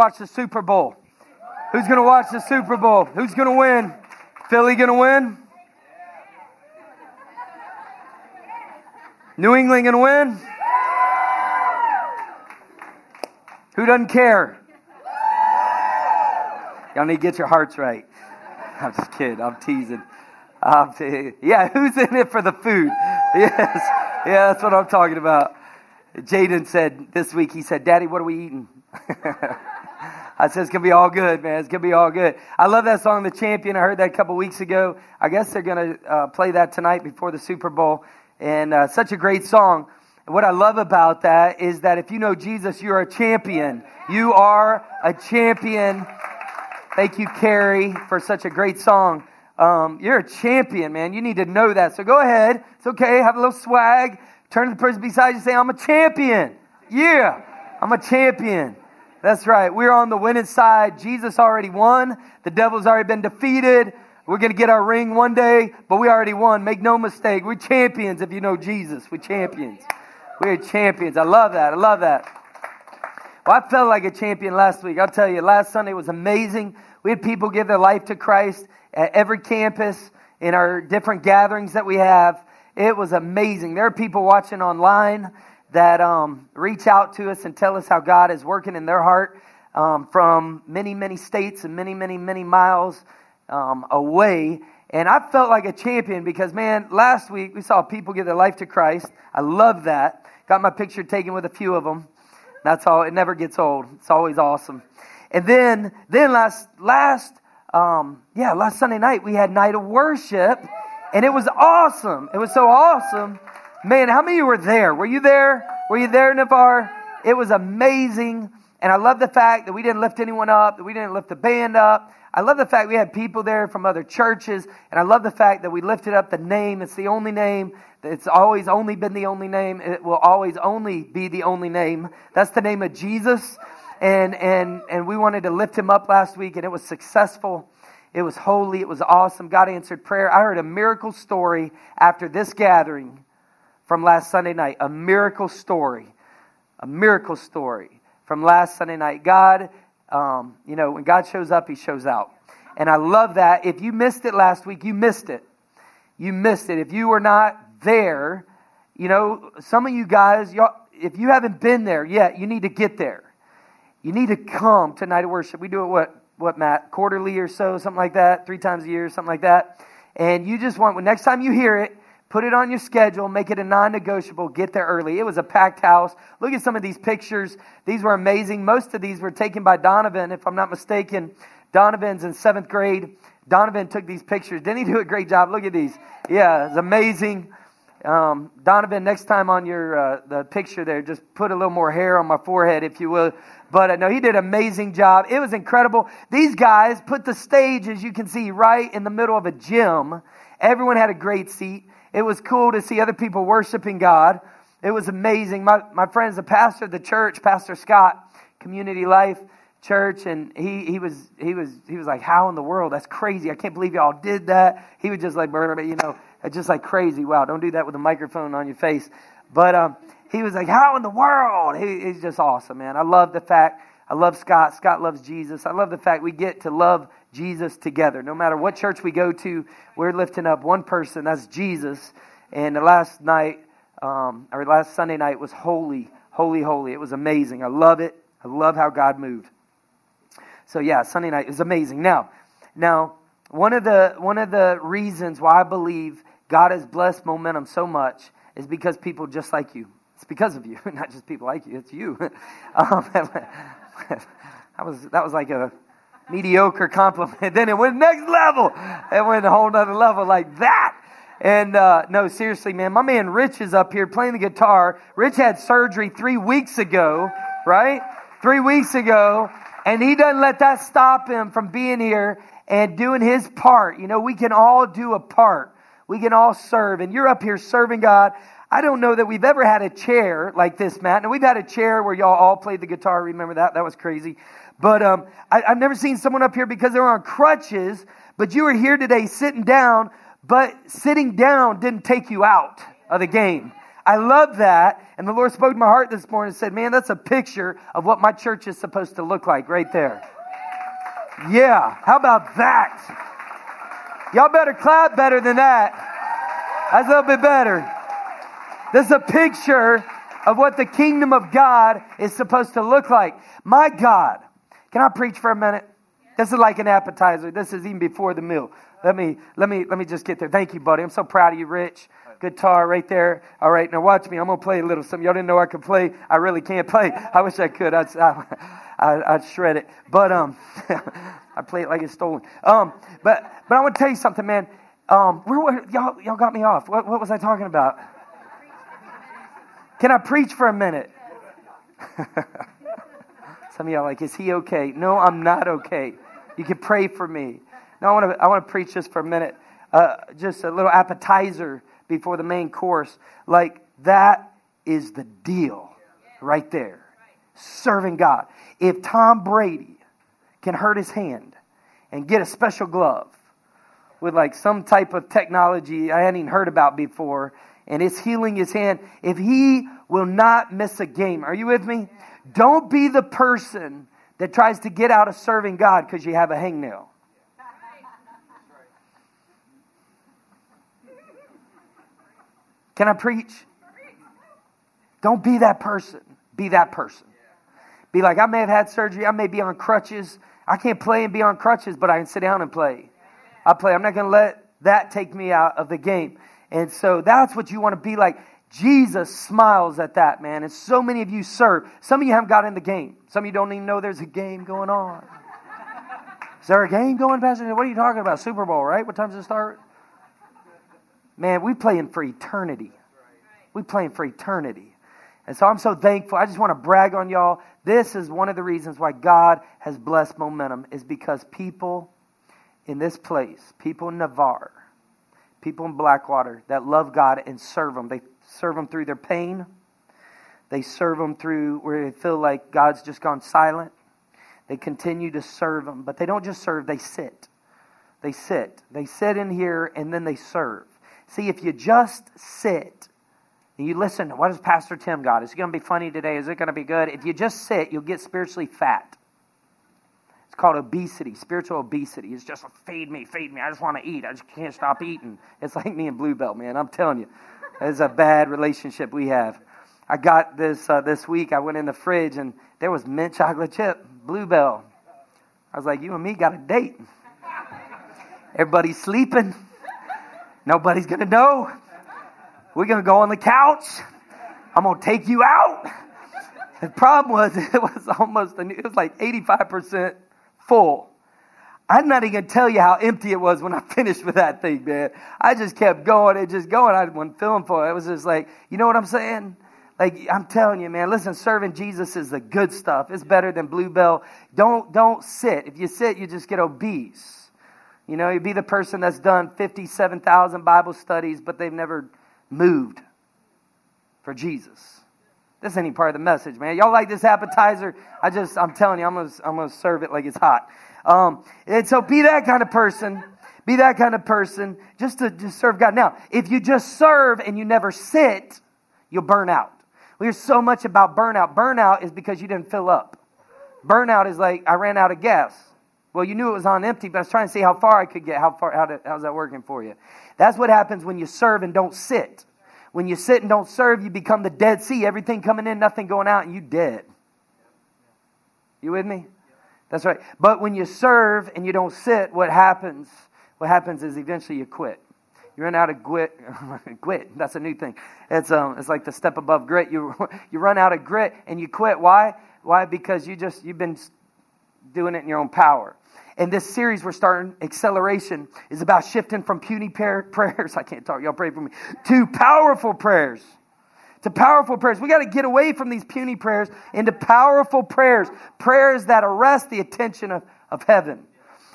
Watch the Super Bowl? Who's going to watch the Super Bowl? Who's going to win? Philly going to win? New England going to win? Who doesn't care? Y'all need to get your hearts right. I'm just kidding. I'm teasing. I'm te- yeah, who's in it for the food? Yes. Yeah, that's what I'm talking about. Jaden said this week, he said, Daddy, what are we eating? I said, it's going to be all good, man. It's going to be all good. I love that song, The Champion. I heard that a couple weeks ago. I guess they're going to uh, play that tonight before the Super Bowl. And uh, such a great song. What I love about that is that if you know Jesus, you're a champion. You are a champion. Thank you, Carrie, for such a great song. Um, you're a champion, man. You need to know that. So go ahead. It's okay. Have a little swag. Turn to the person beside you and say, I'm a champion. Yeah, I'm a champion. That's right. We're on the winning side. Jesus already won. The devil's already been defeated. We're going to get our ring one day, but we already won. Make no mistake. We're champions if you know Jesus. We're champions. We're champions. I love that. I love that. Well, I felt like a champion last week. I'll tell you, last Sunday was amazing. We had people give their life to Christ at every campus in our different gatherings that we have. It was amazing. There are people watching online that um, reach out to us and tell us how God is working in their heart um, from many, many states and many, many, many miles um, away. And I felt like a champion because, man, last week we saw people give their life to Christ. I love that. Got my picture taken with a few of them. That's all. It never gets old. It's always awesome. And then, then last, last, um, yeah, last Sunday night we had night of worship, and it was awesome. It was so awesome. Man, how many were there? Were you there? Were you there, Navarre? It was amazing. And I love the fact that we didn't lift anyone up, that we didn't lift the band up. I love the fact we had people there from other churches. And I love the fact that we lifted up the name. It's the only name. It's always only been the only name. It will always only be the only name. That's the name of Jesus and and and we wanted to lift him up last week, and it was successful. It was holy. It was awesome. God answered prayer. I heard a miracle story after this gathering from last Sunday night. A miracle story. A miracle story from last Sunday night. God, um, you know, when God shows up, He shows out. And I love that. If you missed it last week, you missed it. You missed it. If you were not there, you know, some of you guys, y'all, if you haven't been there yet, you need to get there. You need to come to night of worship. We do it what what Matt quarterly or so, something like that, three times a year, something like that. And you just want next time you hear it, put it on your schedule, make it a non-negotiable. Get there early. It was a packed house. Look at some of these pictures. These were amazing. Most of these were taken by Donovan, if I'm not mistaken. Donovan's in seventh grade. Donovan took these pictures. Didn't he do a great job? Look at these. Yeah, it's amazing. Um, Donovan, next time on your uh, the picture there, just put a little more hair on my forehead, if you will. But uh, no, he did an amazing job. It was incredible. These guys put the stage, as you can see, right in the middle of a gym. Everyone had a great seat. It was cool to see other people worshiping God. It was amazing. My, my friend's the pastor of the church, Pastor Scott, Community Life Church, and he, he was he was he was like, How in the world? That's crazy. I can't believe y'all did that. He was just like, you know, just like crazy. Wow, don't do that with a microphone on your face. But um, he was like, How in the world? He, he's just awesome, man. I love the fact, I love Scott. Scott loves Jesus. I love the fact we get to love Jesus together. No matter what church we go to, we're lifting up one person, that's Jesus. And the last night, um, or last Sunday night was holy, holy, holy. It was amazing. I love it. I love how God moved. So yeah, Sunday night is amazing. Now, now one of the one of the reasons why I believe God has blessed momentum so much is because people just like you it's because of you, not just people like you. It's you. um, was that was like a mediocre compliment. then it went next level. It went a whole nother level like that. And uh, no, seriously, man, my man Rich is up here playing the guitar. Rich had surgery three weeks ago, right? Three weeks ago, and he doesn't let that stop him from being here and doing his part. You know, we can all do a part. We can all serve, and you're up here serving God. I don't know that we've ever had a chair like this, Matt. And we've had a chair where y'all all played the guitar. Remember that? That was crazy. But um, I, I've never seen someone up here because they're on crutches, but you were here today sitting down, but sitting down didn't take you out of the game. I love that. And the Lord spoke to my heart this morning and said, Man, that's a picture of what my church is supposed to look like right there. Yeah, how about that? Y'all better clap better than that. That's a little bit better. This is a picture of what the kingdom of God is supposed to look like. My God. Can I preach for a minute? This is like an appetizer. This is even before the meal. Let me let me let me just get there. Thank you, buddy. I'm so proud of you, Rich. Guitar right there. All right, now watch me. I'm gonna play a little something. Y'all didn't know I could play. I really can't play. I wish I could. I'd I, I'd shred it, but um, I play it like it's stolen. Um, but but I want to tell you something, man. Um, where, where y'all y'all got me off? What what was I talking about? Can I preach for a minute? Some of y'all like, is he okay? No, I'm not okay. You can pray for me. No, I want to I want to preach just for a minute. Uh, just a little appetizer before the main course. Like that is the deal right there. Serving God. If Tom Brady can hurt his hand and get a special glove with like some type of technology I hadn't even heard about before, and it's healing his hand, if he will not miss a game, are you with me? Don't be the person that tries to get out of serving God because you have a hangnail. Can I preach? Don't be that person. Be that person. Be like, I may have had surgery. I may be on crutches. I can't play and be on crutches, but I can sit down and play. I play. I'm not going to let that take me out of the game. And so that's what you want to be like. Jesus smiles at that, man. And so many of you serve. Some of you haven't got in the game. Some of you don't even know there's a game going on. Is there a game going, Pastor? What are you talking about? Super Bowl, right? What time does it start? Man, we playing for eternity. We playing for eternity. And so I'm so thankful. I just want to brag on y'all. This is one of the reasons why God has blessed momentum is because people in this place, people in Navarre, people in Blackwater that love God and serve Him. They serve them through their pain. They serve them through where they feel like God's just gone silent. They continue to serve them, but they don't just serve, they sit. They sit. They sit in here and then they serve. See, if you just sit and you listen, what does Pastor Tim got? Is it going to be funny today? Is it going to be good? If you just sit, you'll get spiritually fat. It's called obesity, spiritual obesity. It's just feed me, feed me. I just want to eat. I just can't stop eating. It's like me and Bluebell, man. I'm telling you, it's a bad relationship we have. I got this uh, this week. I went in the fridge and there was mint chocolate chip, Bluebell. I was like, you and me got a date. Everybody's sleeping. Nobody's to know. We're to go on the couch. I'm to take you out. The problem was it was almost, it was like 85% full. I'm not even going to tell you how empty it was when I finished with that thing, man. I just kept going and just going. I wasn't feeling for it. It was just like, you know what I'm saying? Like I'm telling you, man, listen, serving Jesus is the good stuff. It's better than Bluebell. Don't don't sit. If you sit, you just get obese. You know, you'd be the person that's done 57,000 Bible studies, but they've never moved for Jesus. This ain't part of the message, man. Y'all like this appetizer? I just, I'm telling you, I'm gonna, I'm gonna serve it like it's hot. Um, and so be that kind of person. Be that kind of person just to just serve God. Now, if you just serve and you never sit, you'll burn out. We hear so much about burnout. Burnout is because you didn't fill up. Burnout is like, I ran out of gas. Well, you knew it was on empty, but I was trying to see how far I could get. How far? How to, how's that working for you? That's what happens when you serve and don't sit. When you sit and don't serve, you become the Dead Sea. Everything coming in, nothing going out, and you dead. You with me? That's right. But when you serve and you don't sit, what happens? What happens is eventually you quit. You run out of grit. grit. That's a new thing. It's um. It's like the step above grit. You you run out of grit and you quit. Why? Why? Because you just you've been doing it in your own power. And this series we're starting, Acceleration, is about shifting from puny prayers, I can't talk, y'all pray for me, to powerful prayers. To powerful prayers. We got to get away from these puny prayers into powerful prayers, prayers that arrest the attention of, of heaven.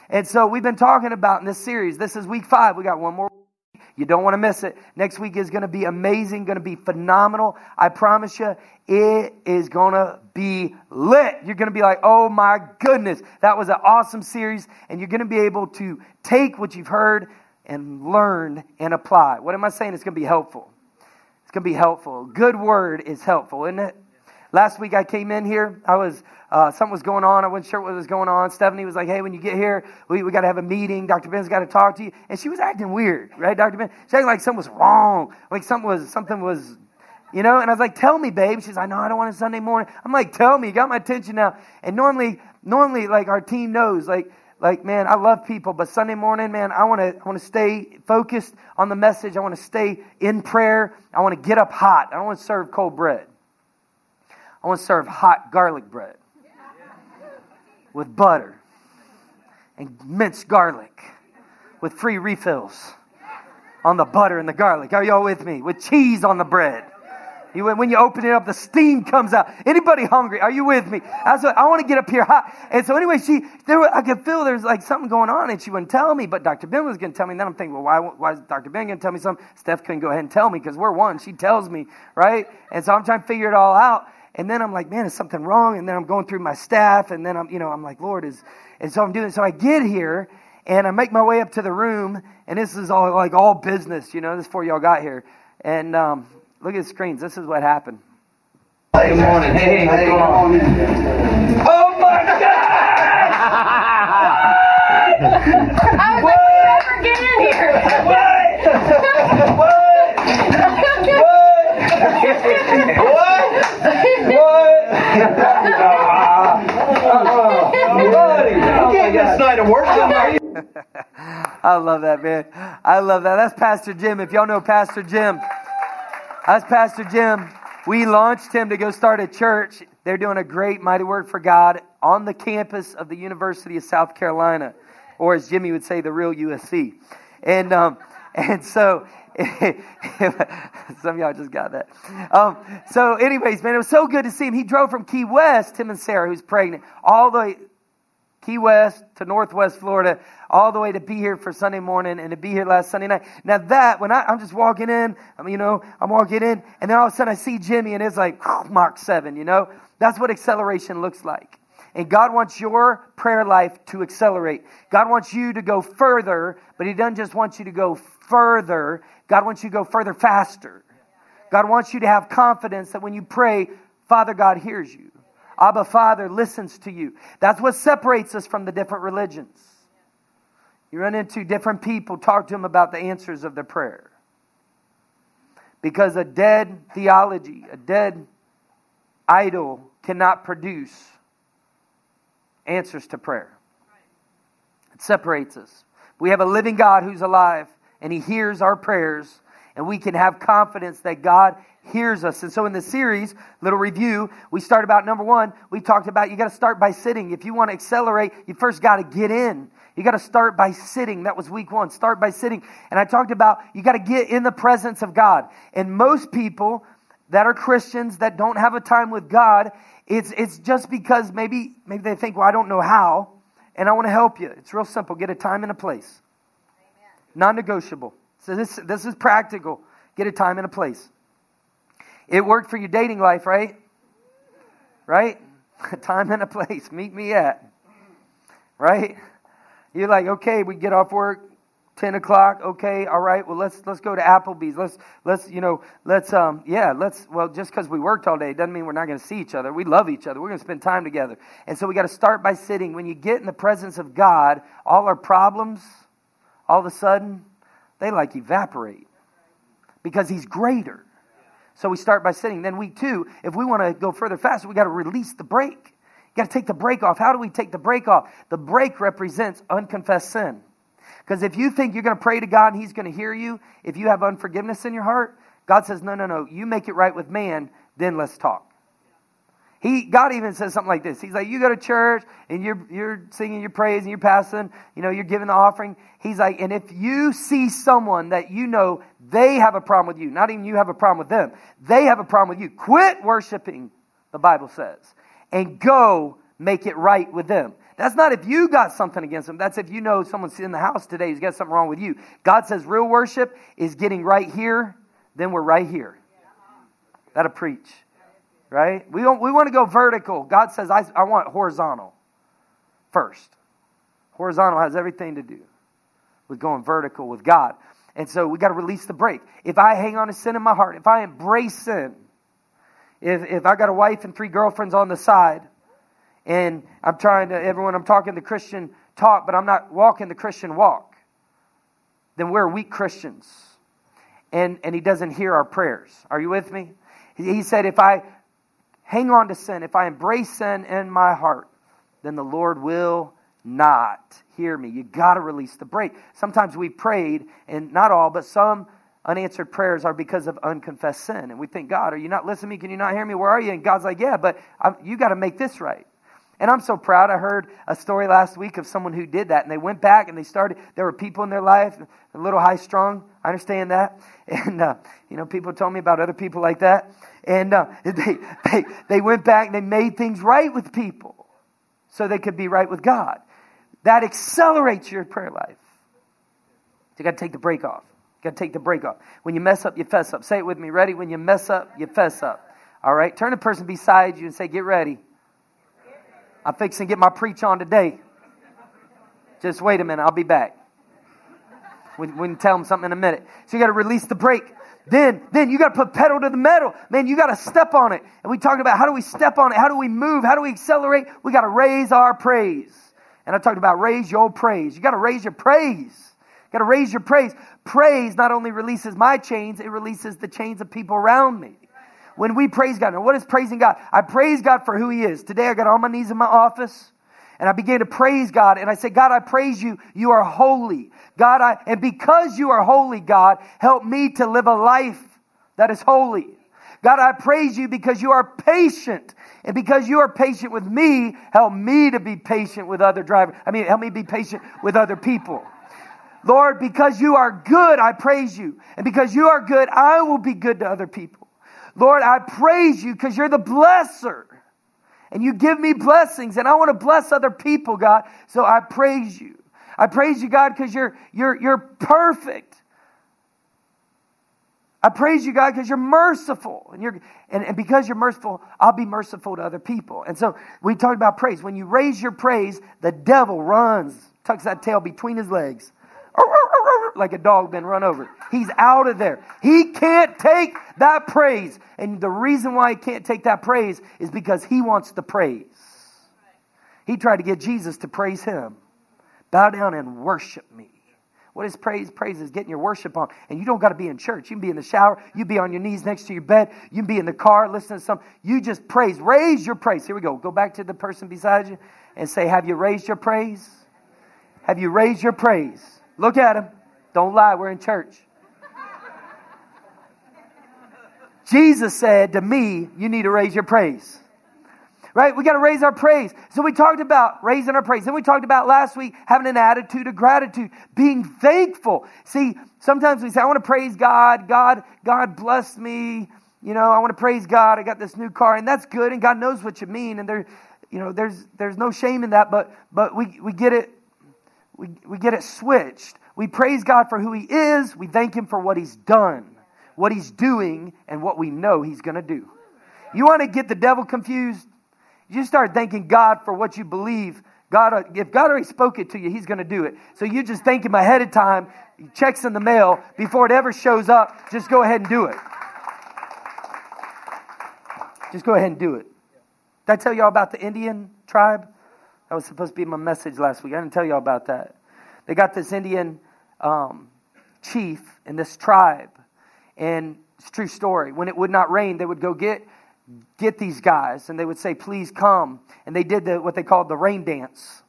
And so we've been talking about in this series, this is week five, we got one more you don't want to miss it. Next week is going to be amazing, going to be phenomenal. I promise you, it is going to be lit. You're going to be like, oh my goodness, that was an awesome series. And you're going to be able to take what you've heard and learn and apply. What am I saying? It's going to be helpful. To be helpful. Good word is helpful, isn't it? Last week I came in here. I was uh, something was going on. I wasn't sure what was going on. Stephanie was like, "Hey, when you get here, we, we got to have a meeting. Dr. Ben's got to talk to you." And she was acting weird, right, Dr. Ben? She acting like something was wrong, like something was something was, you know. And I was like, "Tell me, babe." She's like, "No, I don't want a Sunday morning." I'm like, "Tell me. You got my attention now." And normally, normally, like our team knows, like like man i love people but sunday morning man i want to i want to stay focused on the message i want to stay in prayer i want to get up hot i don't want to serve cold bread I want to serve hot garlic bread with butter and minced garlic with free refills on the butter and the garlic. Are y'all with me? With cheese on the bread. When you open it up, the steam comes out. Anybody hungry? Are you with me? I, was, I want to get up here hot. And so anyway, she, there, I could feel there's like something going on and she wouldn't tell me, but Dr. Ben was going to tell me. And then I'm thinking, well, why, why is Dr. Ben going to tell me something? Steph couldn't go ahead and tell me because we're one. She tells me, right? And so I'm trying to figure it all out. And then I'm like, man, is something wrong? And then I'm going through my staff, and then I'm, you know, I'm like, Lord, is, and so I'm doing, so I get here, and I make my way up to the room, and this is all, like, all business, you know, this before y'all got here. And, um, look at the screens. This is what happened. Good morning. Hey, hey, what's going on? Oh my God! I was like, you ever get in here? What? What? What? night of worship. I love that, man. I love that. That's Pastor Jim. If y'all know Pastor Jim, that's Pastor Jim. We launched him to go start a church. They're doing a great mighty work for God on the campus of the University of South Carolina, or as Jimmy would say, the real USC. And um, and so Some of y'all just got that. Um, so, anyways, man, it was so good to see him. He drove from Key West, Tim and Sarah, who's pregnant, all the Key West to Northwest Florida, all the way to be here for Sunday morning and to be here last Sunday night. Now that, when I, am just walking in, I mean, you know, I'm walking in, and then all of a sudden I see Jimmy, and it's like Mark 7, you know? That's what acceleration looks like. And God wants your prayer life to accelerate. God wants you to go further, but He doesn't just want you to go further. God wants you to go further faster. God wants you to have confidence that when you pray, Father God hears you. Abba Father listens to you. That's what separates us from the different religions. You run into different people, talk to them about the answers of their prayer. Because a dead theology, a dead idol cannot produce answers to prayer. It separates us. We have a living God who's alive and He hears our prayers, and we can have confidence that God hears us. And so in the series, little review, we start about number one, we talked about you got to start by sitting. If you want to accelerate, you first got to get in. You got to start by sitting. That was week one. Start by sitting. And I talked about you got to get in the presence of God. And most people that are Christians that don't have a time with God, it's, it's just because maybe, maybe they think, well, I don't know how. And I want to help you. It's real simple. Get a time and a place. Non negotiable. So this, this is practical. Get a time and a place. It worked for your dating life, right? Right? A time and a place. Meet me at. Right? You're like, okay, we get off work, 10 o'clock okay all right well let's let's go to applebee's let's let's you know let's um yeah let's well just because we worked all day doesn't mean we're not going to see each other we love each other we're going to spend time together and so we got to start by sitting when you get in the presence of god all our problems all of a sudden they like evaporate because he's greater. So we start by sitting. Then week two, if we want to go further faster, we got to release the brake. You got to take the brake off. How do we take the brake off? The brake represents unconfessed sin. Because if you think you're going to pray to God and He's going to hear you, if you have unforgiveness in your heart, God says, no, no, no, you make it right with man, then let's talk. He, God even says something like this. He's like, you go to church and you're, you're singing your praise and you're passing, you know, you're giving the offering. He's like, and if you see someone that you know they have a problem with you, not even you have a problem with them, they have a problem with you, quit worshiping, the Bible says, and go make it right with them. That's not if you got something against them. That's if you know someone's in the house today who's got something wrong with you. God says real worship is getting right here, then we're right here. That'll preach right? We, don't, we want to go vertical. God says, I, I want horizontal first. Horizontal has everything to do with going vertical with God. And so we got to release the brake. If I hang on to sin in my heart, if I embrace sin, if, if I got a wife and three girlfriends on the side, and I'm trying to, everyone, I'm talking the Christian talk, but I'm not walking the Christian walk, then we're weak Christians. And, and he doesn't hear our prayers. Are you with me? He said, if I hang on to sin, if I embrace sin in my heart, then the Lord will not hear me. You got to release the brake. Sometimes we prayed, and not all, but some unanswered prayers are because of unconfessed sin. And we think, God, are you not listening to me? Can you not hear me? Where are you? And God's like, yeah, but I'm, you got to make this right. And I'm so proud. I heard a story last week of someone who did that. And they went back and they started, there were people in their life, a little high strung. I understand that. And, uh, you know, people told me about other people like that. And uh, they, they, they went back and they made things right with people so they could be right with God. That accelerates your prayer life. You got to take the brake off. You got to take the brake off. When you mess up, you fess up. Say it with me. Ready? When you mess up, you fess up. All right? Turn the person beside you and say, Get ready. I'm fixing to get my preach on today. Just wait a minute. I'll be back. We, we can tell them something in a minute. So you got to release the brake. Then, then you got to put pedal to the metal. Man, you got to step on it. And we talked about how do we step on it? How do we move? How do we accelerate? We got to raise our praise. And I talked about raise your praise. You got to raise your praise. You got to raise your praise. Praise not only releases my chains, it releases the chains of people around me. When we praise God, now what is praising God? I praise God for who He is. Today I got on my knees in my office and I began to praise God and I said, God, I praise you. You are holy. God, I, and because you are holy, God, help me to live a life that is holy. God, I praise you because you are patient. And because you are patient with me, help me to be patient with other drivers. I mean, help me be patient with other people. Lord, because you are good, I praise you. And because you are good, I will be good to other people. Lord, I praise you because you're the blesser. And you give me blessings, and I want to bless other people, God. So I praise you. I praise you, God, because you're, you're, you're perfect. I praise you, God, because you're merciful. And, you're, and, and because you're merciful, I'll be merciful to other people. And so we talked about praise. When you raise your praise, the devil runs, tucks that tail between his legs, like a dog been run over. He's out of there. He can't take that praise. And the reason why he can't take that praise is because he wants the praise. He tried to get Jesus to praise him. Bow down and worship me. What is praise? Praise is getting your worship on. And you don't got to be in church. You can be in the shower. You can be on your knees next to your bed. You can be in the car listening to some. You just praise. Raise your praise. Here we go. Go back to the person beside you and say, Have you raised your praise? Have you raised your praise? Look at him. Don't lie. We're in church. Jesus said to me, You need to raise your praise right? We got to raise our praise. So we talked about raising our praise. Then we talked about last week having an attitude of gratitude, being thankful. See, sometimes we say, I want to praise God. God, God bless me. You know, I want to praise God. I got this new car, and that's good, and God knows what you mean, and there, you know, there's there's no shame in that, but but we we get it, we we get it switched. We praise God for who He is. We thank Him for what He's done, what He's doing, and what we know He's going to do. You want to get the devil confused? You start thanking God for what you believe. God, uh, if God already spoke it to you, He's going to do it. So you just thank Him ahead of time, checks in the mail, before it ever shows up, just go ahead and do it. Just go ahead and do it. Did I tell y'all about the Indian tribe? That was supposed to be my message last week. I didn't tell y'all about that. They got this Indian um, chief in this tribe, and it's true story. When it would not rain, they would go get get these guys and they would say, please come. And they did the, what they called the rain dance.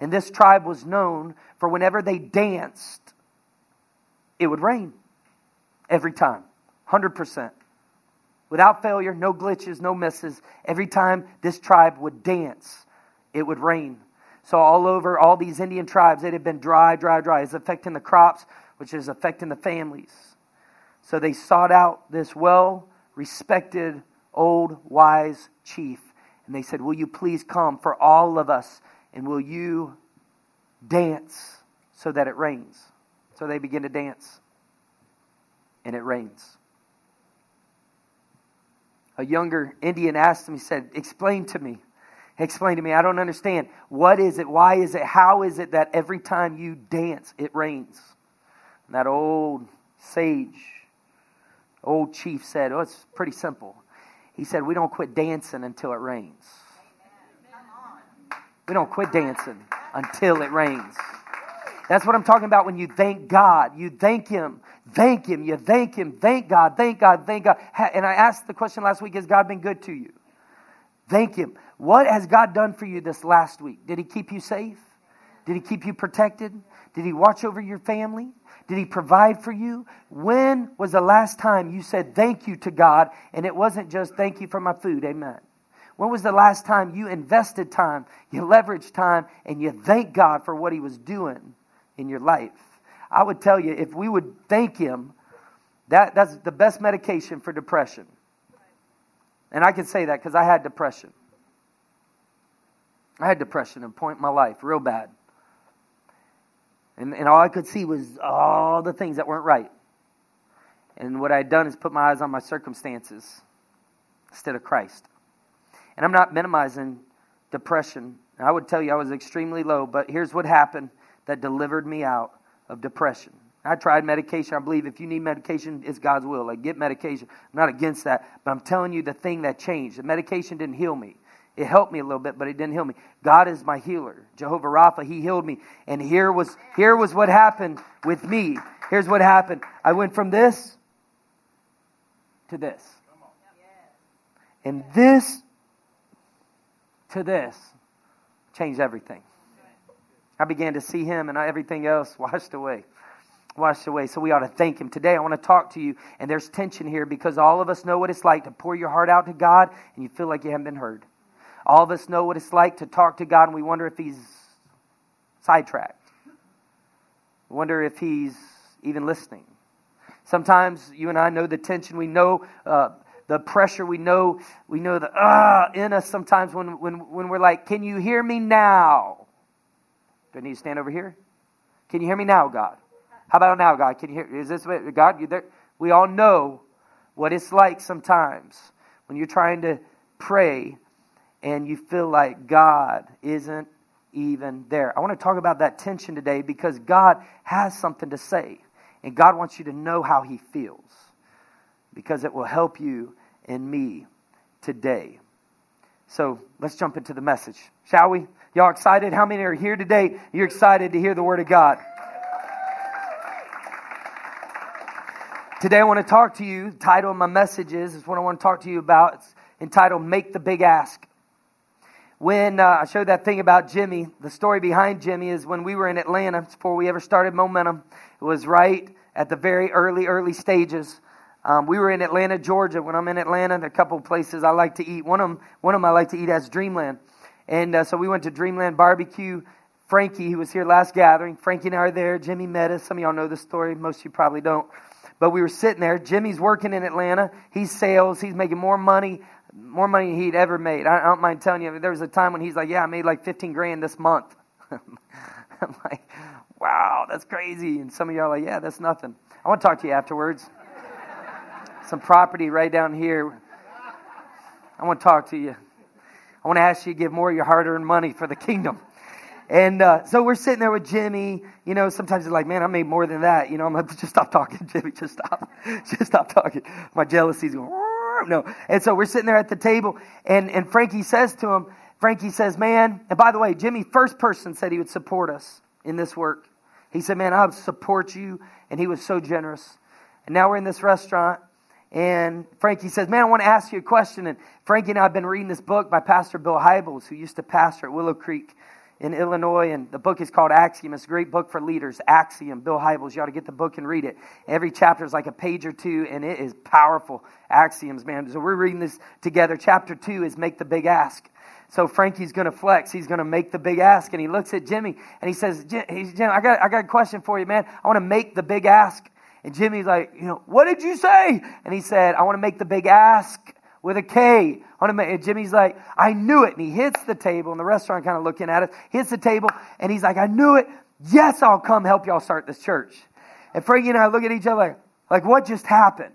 And this tribe was known for whenever they danced, it would rain every time, 100%. Without failure, no glitches, no misses. Every time this tribe would dance, it would rain. So, all over all these Indian tribes, it had been dry, dry, dry. It's affecting the crops, which is affecting the families. So, they sought out this well respected old wise chief. And they said, Will you please come for all of us? And will you dance so that it rains? So they begin to dance. And it rains. A younger Indian asked him, he said, Explain to me. Explain to me. I don't understand. What is it? Why is it? How is it that every time you dance, it rains? And that old sage, old chief said, Oh, it's pretty simple. He said, We don't quit dancing until it rains. We don't quit dancing until it rains. That's what I'm talking about when you thank God. You thank Him, thank Him, you thank Him, thank God, thank God, thank God. And I asked the question last week Has God been good to you? Thank Him. What has God done for you this last week? Did He keep you safe? Did He keep you protected? Did He watch over your family? Did He provide for you? When was the last time you said thank you to God and it wasn't just thank you for my food? Amen. When was the last time you invested time, you leveraged time, and you thank God for what He was doing in your life? I would tell you, if we would thank Him, that, that's the best medication for depression. And I can say that because I had depression. I had depression at a point in my life, real bad. And, and all I could see was all the things that weren't right. And what I had done is put my eyes on my circumstances instead of Christ. And I'm not minimizing depression. I would tell you I was extremely low, but here's what happened that delivered me out of depression. I tried medication. I believe if you need medication, it's God's will. Like, get medication. I'm not against that. But I'm telling you the thing that changed. The medication didn't heal me. It helped me a little bit, but it didn't heal me. God is my healer. Jehovah Rapha, He healed me. And here was, here was what happened with me. Here's what happened. I went from this to this. And this to this changed everything. I began to see him and everything else washed away. Washed away. So we ought to thank him. Today I want to talk to you, and there's tension here because all of us know what it's like to pour your heart out to God and you feel like you haven't been heard. All of us know what it's like to talk to God and we wonder if he's sidetracked. We wonder if he's even listening. Sometimes you and I know the tension. We know uh, the pressure we know we know the ah uh, in us sometimes when, when when we're like can you hear me now do i need to stand over here can you hear me now god how about now god can you hear is this god you there we all know what it's like sometimes when you're trying to pray and you feel like god isn't even there i want to talk about that tension today because god has something to say and god wants you to know how he feels because it will help you and me today. So let's jump into the message, shall we? Y'all excited? How many are here today? You're excited to hear the Word of God. Today I want to talk to you. The title of my message is, is what I want to talk to you about. It's entitled Make the Big Ask. When uh, I showed that thing about Jimmy, the story behind Jimmy is when we were in Atlanta, before we ever started Momentum, it was right at the very early, early stages. Um, we were in Atlanta, Georgia. When I'm in Atlanta, there are a couple places I like to eat. One of them, one of them I like to eat as Dreamland. And uh, so we went to Dreamland Barbecue. Frankie, who was here last gathering, Frankie and I are there. Jimmy met us. Some of y'all know the story. Most of you probably don't. But we were sitting there. Jimmy's working in Atlanta. He's sales. He's making more money, more money than he'd ever made. I, I don't mind telling you. There was a time when he's like, "Yeah, I made like 15 grand this month." I'm like, "Wow, that's crazy." And some of y'all are like, "Yeah, that's nothing." I want to talk to you afterwards some property right down here. I want to talk to you. I want to ask you to give more of your hard earned money for the kingdom. And uh, so we're sitting there with Jimmy. You know, sometimes it's like, man, I made more than that. You know, I'm like, just stop talking, Jimmy. Just stop. Just stop talking. My jealousy's going, no. And so we're sitting there at the table, and, and Frankie says to him, Frankie says, man, and by the way, Jimmy, first person said he would support us in this work. He said, man, I'll support you. And he was so generous. And now we're in this restaurant, and Frankie says, Man, I want to ask you a question. And Frankie and I have been reading this book by Pastor Bill Hybels, who used to pastor at Willow Creek in Illinois. And the book is called Axiom. It's a great book for leaders. Axiom, Bill Hybels. You ought to get the book and read it. Every chapter is like a page or two, and it is powerful. Axioms, man. So we're reading this together. Chapter two is Make the Big Ask. So Frankie's going to flex. He's going to make the big ask. And he looks at Jimmy and he says, Jim, I, got, I got a question for you, man. I want to make the big ask. And Jimmy's like, you know, what did you say? And he said, I want to make the big ask with a K on make, and Jimmy's like, I knew it. And he hits the table, and the restaurant kind of looking at us, hits the table, and he's like, I knew it. Yes, I'll come help y'all start this church. And Frankie and I look at each other like, like what just happened?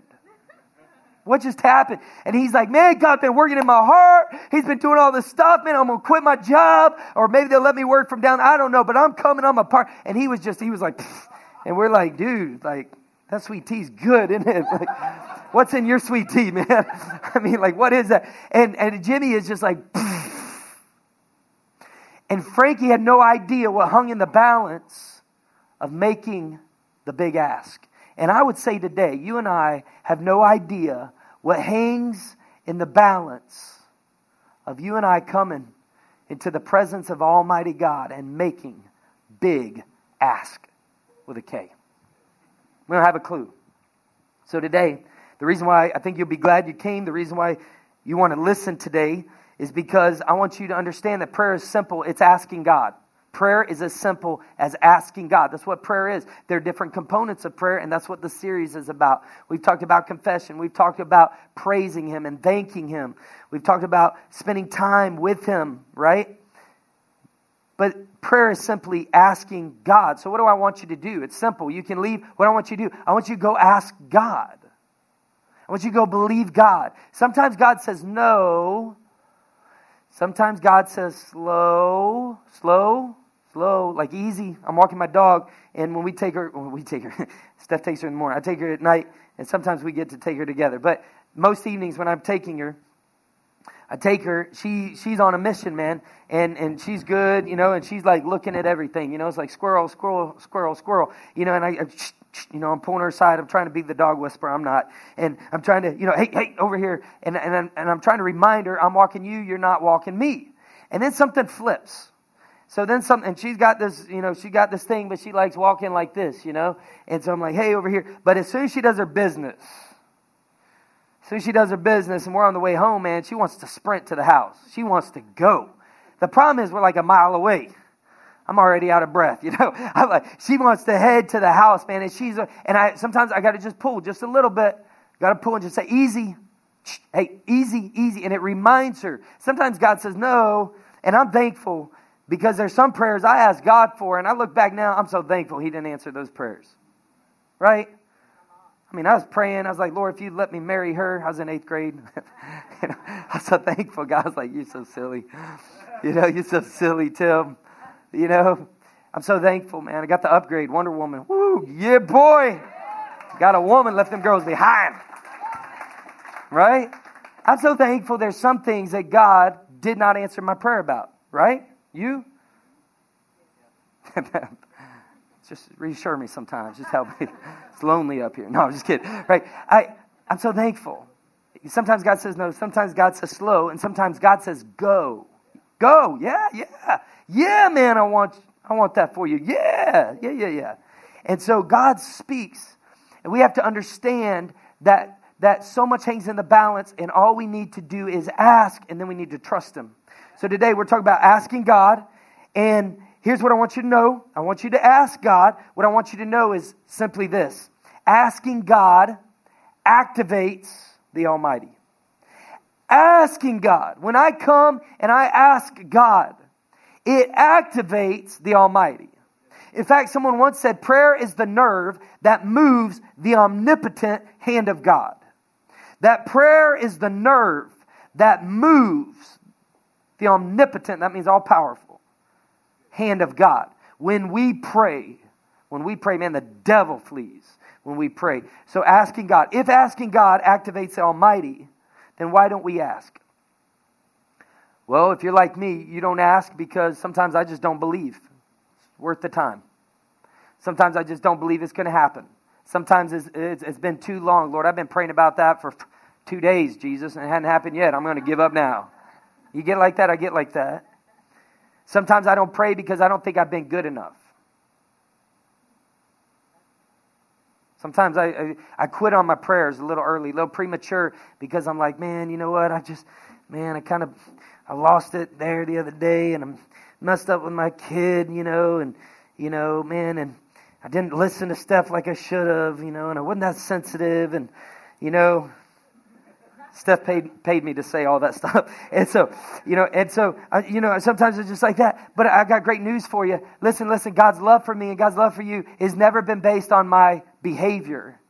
What just happened? And he's like, man, God's been working in my heart. He's been doing all this stuff, man. I'm going to quit my job. Or maybe they'll let me work from down. I don't know, but I'm coming. I'm a part. And he was just, he was like, Pfft And we're like, dude, like, that sweet tea's good, isn't it? Like, what's in your sweet tea, man? I mean, like, what is that? And, and Jimmy is just like, and Frankie had no idea what hung in the balance of making the big ask. And I would say today, you and I have no idea what hangs in the balance of you and I coming into the presence of Almighty God and making big ask with a K. We don't have a clue. So today, the reason why I think you'll be glad you came, the reason why you want to listen today is because I want you to understand that prayer is simple. It's asking God. Prayer is as simple as asking God. That's what prayer is. There are different components of prayer, and that's what the series is about. We've talked about confession. We've talked about praising Him and thanking Him. We've talked about spending time with Him, right? But prayer is simply asking God. So, what do I want you to do? It's simple. You can leave. What I want you to do, I want you to go ask God. I want you to go believe God. Sometimes God says no. Sometimes God says slow, slow, slow, like easy. I'm walking my dog, and when we take her, when we take her, Steph takes her in the morning. I take her at night, and sometimes we get to take her together. But most evenings when I'm taking her, I take her. She she's on a mission, man, and and she's good, you know, and she's like looking at everything, you know. It's like squirrel, squirrel, squirrel, squirrel, you know. And I, I you know, I'm pulling her aside. I'm trying to be the dog whisperer. I'm not, and I'm trying to, you know, hey, hey, over here, and and I'm, and I'm trying to remind her, I'm walking you. You're not walking me. And then something flips. So then something, and she's got this, you know, she got this thing, but she likes walking like this, you know? And so I'm like, hey, over here. But as soon as she does her business, as soon as she does her business and we're on the way home, man, she wants to sprint to the house. She wants to go. The problem is we're like a mile away. I'm already out of breath, you know. I'm like, she wants to head to the house, man, and she's, a, and I sometimes I got to just pull just a little bit. Got to pull and just say, easy, hey, easy, easy, and it reminds her. Sometimes God says no, and I'm thankful because there's some prayers I ask God for, and I look back now, I'm so thankful He didn't answer those prayers. Right? I mean, I was praying. I was like, Lord, if you'd let me marry her, I was in eighth grade. you know, I was so thankful. God was like, You're so silly. You know, you're so silly, Tim. You know, I'm so thankful, man. I got the upgrade, Wonder Woman. Woo, yeah, boy. Got a woman, left them girls behind. Right? I'm so thankful there's some things that God did not answer my prayer about. Right? You? just reassure me sometimes. Just help me. It's lonely up here. No, I'm just kidding. Right? I, I'm so thankful. Sometimes God says no. Sometimes God says slow. And sometimes God says go. Go. Yeah, yeah. Yeah, man, I want, I want that for you. Yeah, yeah, yeah, yeah. And so God speaks. And we have to understand that, that so much hangs in the balance. And all we need to do is ask. And then we need to trust Him. So today we're talking about asking God. And here's what I want you to know I want you to ask God. What I want you to know is simply this asking God activates the Almighty. Asking God. When I come and I ask God, it activates the Almighty. In fact, someone once said prayer is the nerve that moves the omnipotent hand of God. That prayer is the nerve that moves the omnipotent, that means all powerful, hand of God. When we pray, when we pray, man, the devil flees when we pray. So asking God, if asking God activates the Almighty, then why don't we ask? Well, if you're like me, you don't ask because sometimes I just don't believe. It's worth the time. Sometimes I just don't believe it's going to happen. Sometimes it's, it's, it's been too long. Lord, I've been praying about that for two days, Jesus, and it hadn't happened yet. I'm going to give up now. You get like that, I get like that. Sometimes I don't pray because I don't think I've been good enough. Sometimes I, I, I, quit on my prayers a little early, a little premature, because I'm like, man, you know what? I just, man, I kind of, I lost it there the other day, and I'm messed up with my kid, you know, and, you know, man, and I didn't listen to stuff like I should have, you know, and I wasn't that sensitive, and, you know, Steph paid paid me to say all that stuff, and so you know, and so uh, you know, sometimes it's just like that. But I got great news for you. Listen, listen. God's love for me and God's love for you has never been based on my behavior.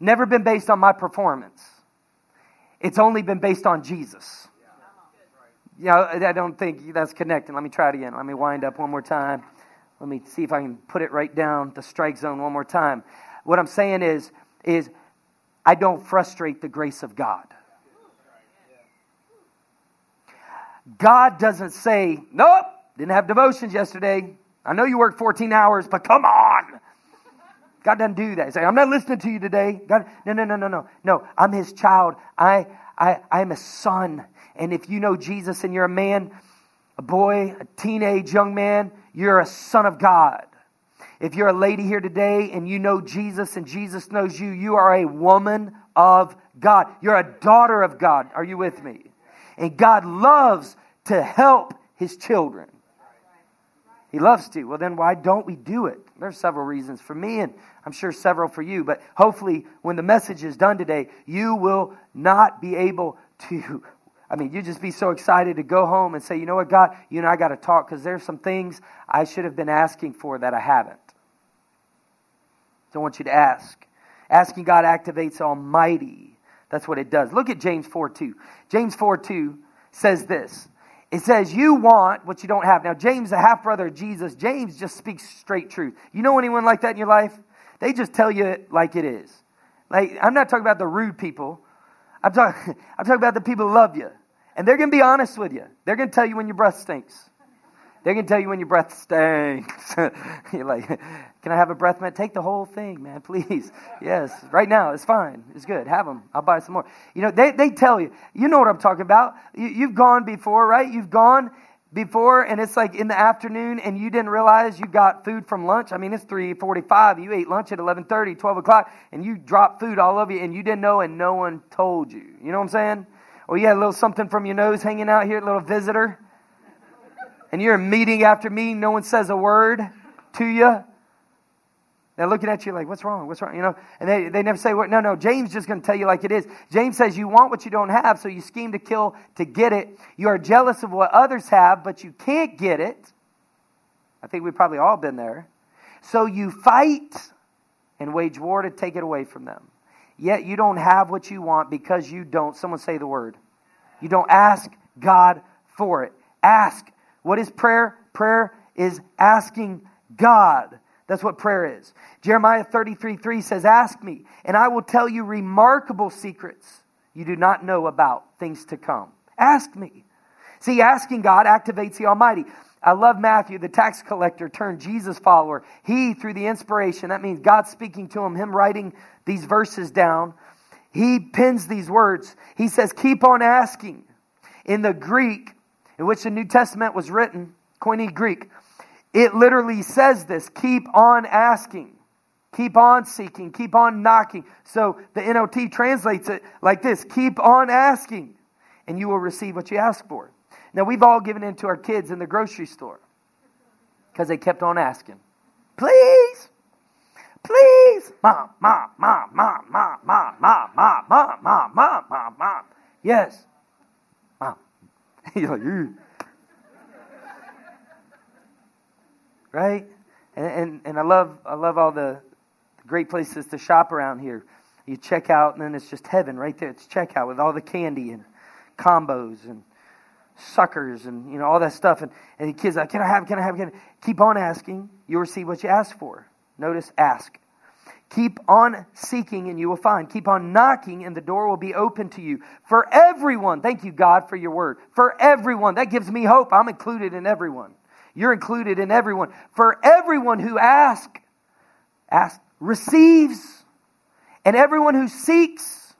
Never been based on my performance. It's only been based on Jesus. You know, I don't think that's connecting. Let me try it again. Let me wind up one more time. Let me see if I can put it right down the strike zone one more time. What I'm saying is, is I don't frustrate the grace of God. God doesn't say, Nope, didn't have devotions yesterday. I know you worked 14 hours, but come on. God doesn't do that. He say, I'm not listening to you today. God, no, no, no, no, no. No, I'm his child. I, I, I'm a son. And if you know Jesus and you're a man, a boy, a teenage young man, you're a son of God. If you're a lady here today and you know Jesus and Jesus knows you, you are a woman of God. You're a daughter of God. Are you with me? And God loves to help his children. He loves to. Well, then why don't we do it? There's several reasons for me, and I'm sure several for you. But hopefully, when the message is done today, you will not be able to. I mean, you just be so excited to go home and say, you know what, God, you and I got to talk because there's some things I should have been asking for that I haven't. So I want you to ask. Asking God activates Almighty. That's what it does. Look at James 4 2. James 4 2 says this it says, You want what you don't have. Now, James, the half brother of Jesus, James just speaks straight truth. You know anyone like that in your life? They just tell you it like it is. Like, I'm not talking about the rude people. I'm talking, I'm talking about the people who love you. And they're going to be honest with you. They're going to tell you when your breath stinks. They're going to tell you when your breath stinks. You're like, can I have a breath mint? Take the whole thing, man, please. Yes, right now, it's fine. It's good. Have them. I'll buy some more. You know, they, they tell you, you know what I'm talking about. You, you've gone before, right? You've gone before and it's like in the afternoon and you didn't realize you got food from lunch. I mean it's 3.45 you ate lunch at 11.30 12 o'clock and you dropped food all over you and you didn't know and no one told you. You know what i'm saying? Or you had a little something from your nose hanging out here a little visitor and you're meeting after meeting, no one says a word to you. They're looking at you like, what's wrong? What's wrong? You know, and they, they never say, no, no, James just going to tell you like it is. James says you want what you don't have, so you scheme to kill to get it. You are jealous of what others have, but you can't get it. I think we've probably all been there. So you fight and wage war to take it away from them. Yet you don't have what you want because you don't, someone say the word. You don't ask God for it. Ask what is prayer? Prayer is asking God. That's what prayer is. Jeremiah 33 3 says, Ask me, and I will tell you remarkable secrets you do not know about things to come. Ask me. See, asking God activates the Almighty. I love Matthew, the tax collector turned Jesus follower. He, through the inspiration, that means God speaking to him, him writing these verses down, he pins these words. He says, Keep on asking. In the Greek, in which the New Testament was written, Koine Greek, it literally says this keep on asking, keep on seeking, keep on knocking. So the NLT translates it like this keep on asking, and you will receive what you ask for. Now, we've all given in to our kids in the grocery store because they kept on asking, please. Please, mom, mom, mom, mom, mom, mom, mom, mom, mom, mom, mom, mom, mom. Yes, You're like, right? And, and, and I love I love all the great places to shop around here. You check out, and then it's just heaven right there. It's checkout with all the candy and combos and suckers and you know all that stuff. And, and the kids like, can I have? Can I have? Can I? Keep on asking. You'll receive what you ask for. Notice, ask. Keep on seeking and you will find. Keep on knocking and the door will be open to you. For everyone, thank you, God, for your word. For everyone, that gives me hope. I'm included in everyone. You're included in everyone. For everyone who asks, asks, receives. And everyone who seeks,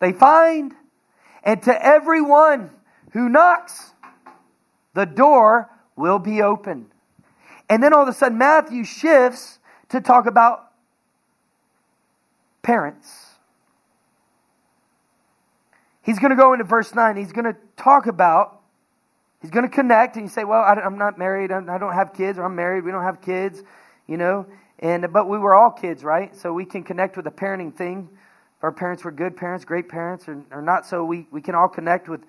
they find. And to everyone who knocks, the door will be open. And then all of a sudden, Matthew shifts to talk about parents. He's going to go into verse 9. He's going to talk about, he's going to connect, and you say, Well, I, am not married. I don't have kids, or I'm married. We don't have kids, you know. And, but we were all kids, right? So we can connect with the parenting thing. If our parents were good parents, great parents, or, or not so, we, we can all connect with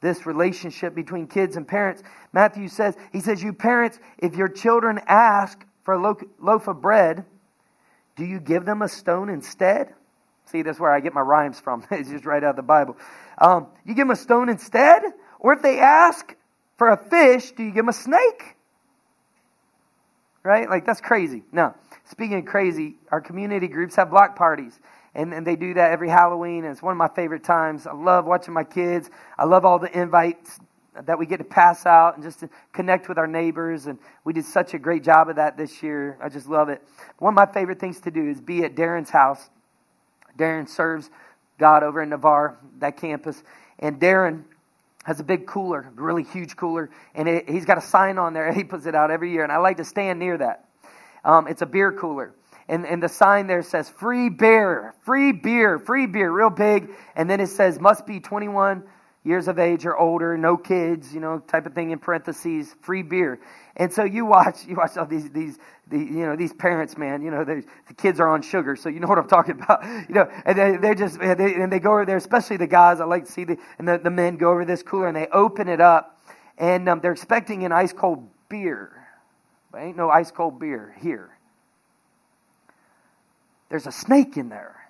this relationship between kids and parents. Matthew says, He says, You parents, if your children ask for a loaf of bread, do you give them a stone instead? See, that's where I get my rhymes from. it's just right out of the Bible. Um, you give them a stone instead? Or if they ask for a fish, do you give them a snake? right? Like, that's crazy. No. Speaking of crazy, our community groups have block parties. And, and they do that every Halloween. And it's one of my favorite times. I love watching my kids. I love all the invites that we get to pass out and just to connect with our neighbors. And we did such a great job of that this year. I just love it. One of my favorite things to do is be at Darren's house. Darren serves God over in Navarre, that campus. And Darren has a big cooler, really huge cooler, and it, he's got a sign on there. He puts it out every year, and I like to stand near that. Um, it's a beer cooler. And, and the sign there says free beer, free beer, free beer, real big. And then it says must be 21 years of age or older, no kids, you know, type of thing in parentheses, free beer. And so you watch, you watch all these, these, the, you know, these parents, man, you know, the kids are on sugar, so you know what I'm talking about, you know, and they, they just, they, and they go over there, especially the guys, I like to see the, and the, the men go over this cooler and they open it up and um, they're expecting an ice cold beer. But ain't no ice cold beer here. There's a snake in there.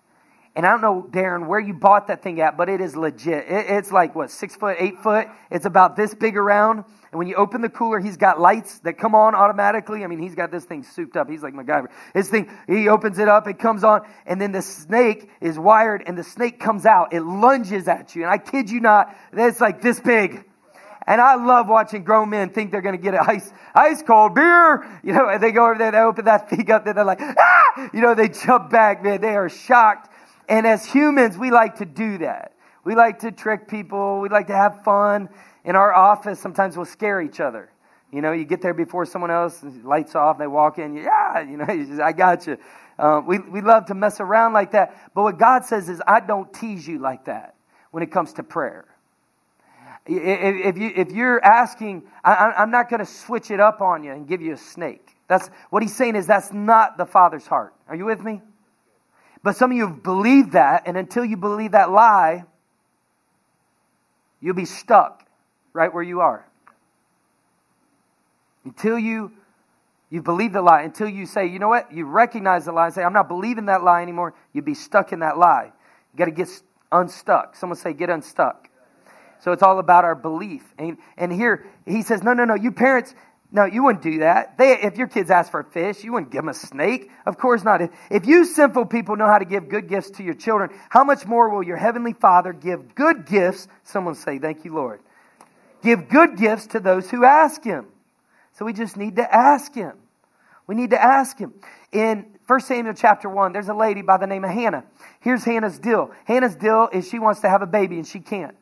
And I don't know, Darren, where you bought that thing at, but it is legit. It, it's like, what, six foot, eight foot? It's about this big around. And when you open the cooler, he's got lights that come on automatically. I mean, he's got this thing souped up. He's like MacGyver. His thing, he opens it up, it comes on, and then the snake is wired, and the snake comes out. It lunges at you. And I kid you not, it's like this big. And I love watching grown men think they're going to get an ice, ice cold beer. You know, and they go over there, they open that thing up, and they're like, ah! You know, they jump back, man. They are shocked and as humans, we like to do that. We like to trick people. We like to have fun. In our office, sometimes we'll scare each other. You know, you get there before someone else, lights off, they walk in, yeah, you know, just, I got you. Uh, we, we love to mess around like that. But what God says is, I don't tease you like that when it comes to prayer. If, you, if you're asking, I, I'm not going to switch it up on you and give you a snake. That's what he's saying is that's not the Father's heart. Are you with me? But some of you believe that, and until you believe that lie, you'll be stuck right where you are. Until you you believe the lie, until you say, you know what, you recognize the lie and say, I'm not believing that lie anymore, you'll be stuck in that lie. You got to get unstuck. Someone say, get unstuck. So it's all about our belief. And, and here he says, no, no, no, you parents, no, you wouldn't do that. They, if your kids ask for a fish, you wouldn't give them a snake. Of course not. If, if you sinful people know how to give good gifts to your children, how much more will your heavenly Father give good gifts? Someone say, Thank you, Lord. Give good gifts to those who ask Him. So we just need to ask Him. We need to ask Him. In 1 Samuel chapter 1, there's a lady by the name of Hannah. Here's Hannah's deal. Hannah's deal is she wants to have a baby and she can't.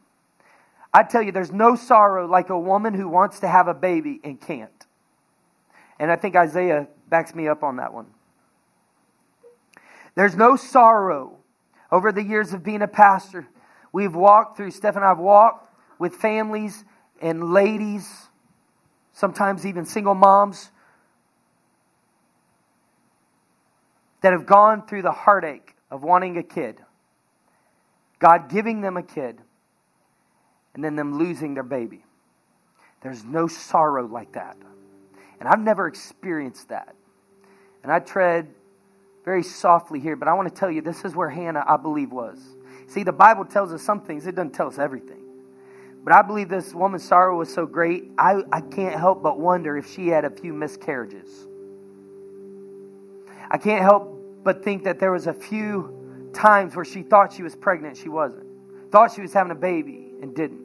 I tell you, there's no sorrow like a woman who wants to have a baby and can't. And I think Isaiah backs me up on that one. There's no sorrow over the years of being a pastor. We've walked through, Steph and I have walked with families and ladies, sometimes even single moms, that have gone through the heartache of wanting a kid, God giving them a kid, and then them losing their baby. There's no sorrow like that. And I've never experienced that. And I tread very softly here, but I want to tell you this is where Hannah, I believe, was. See, the Bible tells us some things, it doesn't tell us everything. But I believe this woman's sorrow was so great, I, I can't help but wonder if she had a few miscarriages. I can't help but think that there was a few times where she thought she was pregnant, she wasn't. Thought she was having a baby and didn't.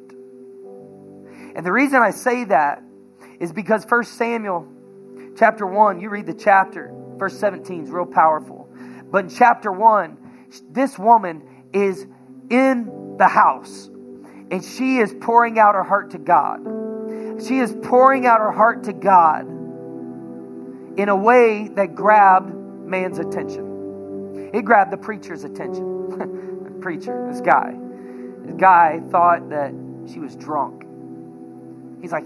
And the reason I say that is because 1 Samuel chapter 1, you read the chapter, verse 17 is real powerful. But in chapter 1, this woman is in the house and she is pouring out her heart to God. She is pouring out her heart to God in a way that grabbed man's attention. It grabbed the preacher's attention. the preacher, this guy. This guy thought that she was drunk. He's like,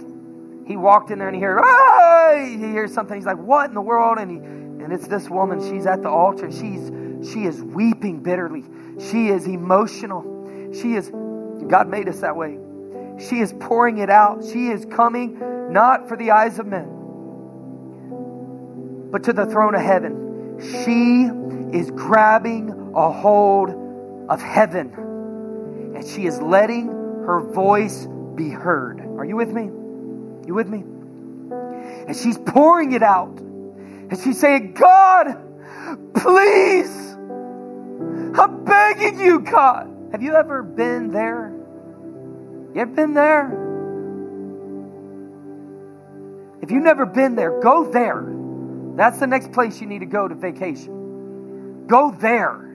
he walked in there and he heard, he hears something. He's like, what in the world? And he, and it's this woman. She's at the altar. She's she is weeping bitterly. She is emotional. She is. God made us that way. She is pouring it out. She is coming not for the eyes of men, but to the throne of heaven. She is grabbing a hold of heaven, and she is letting her voice be heard. Are you with me? You with me? And she's pouring it out. And she's saying, God, please, I'm begging you, God. Have you ever been there? You ever been there? If you've never been there, go there. That's the next place you need to go to vacation. Go there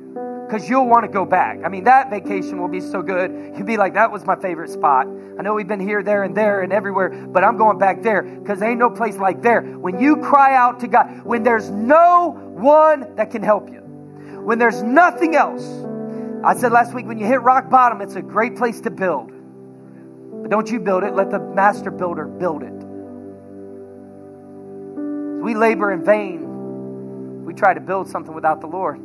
because you'll want to go back. I mean, that vacation will be so good. You'll be like, that was my favorite spot. I know we've been here, there, and there, and everywhere, but I'm going back there because ain't no place like there. When you cry out to God, when there's no one that can help you, when there's nothing else. I said last week, when you hit rock bottom, it's a great place to build. But don't you build it, let the master builder build it. We labor in vain. We try to build something without the Lord.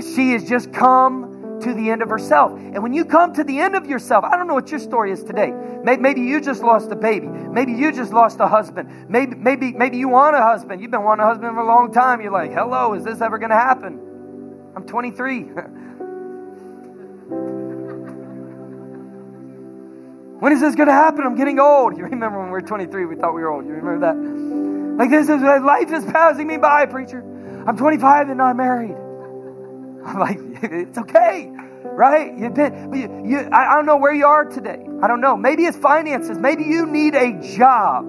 She has just come to the end of herself. And when you come to the end of yourself, I don't know what your story is today. Maybe you just lost a baby. Maybe you just lost a husband. Maybe, maybe, maybe you want a husband. You've been wanting a husband for a long time. You're like, hello, is this ever going to happen? I'm 23. when is this going to happen? I'm getting old. You remember when we were 23, we thought we were old. You remember that? Like this is life is passing me by, preacher. I'm 25 and not married. I'm like, it's okay, right? You've been, you, you, I, I don't know where you are today. I don't know. Maybe it's finances. Maybe you need a job.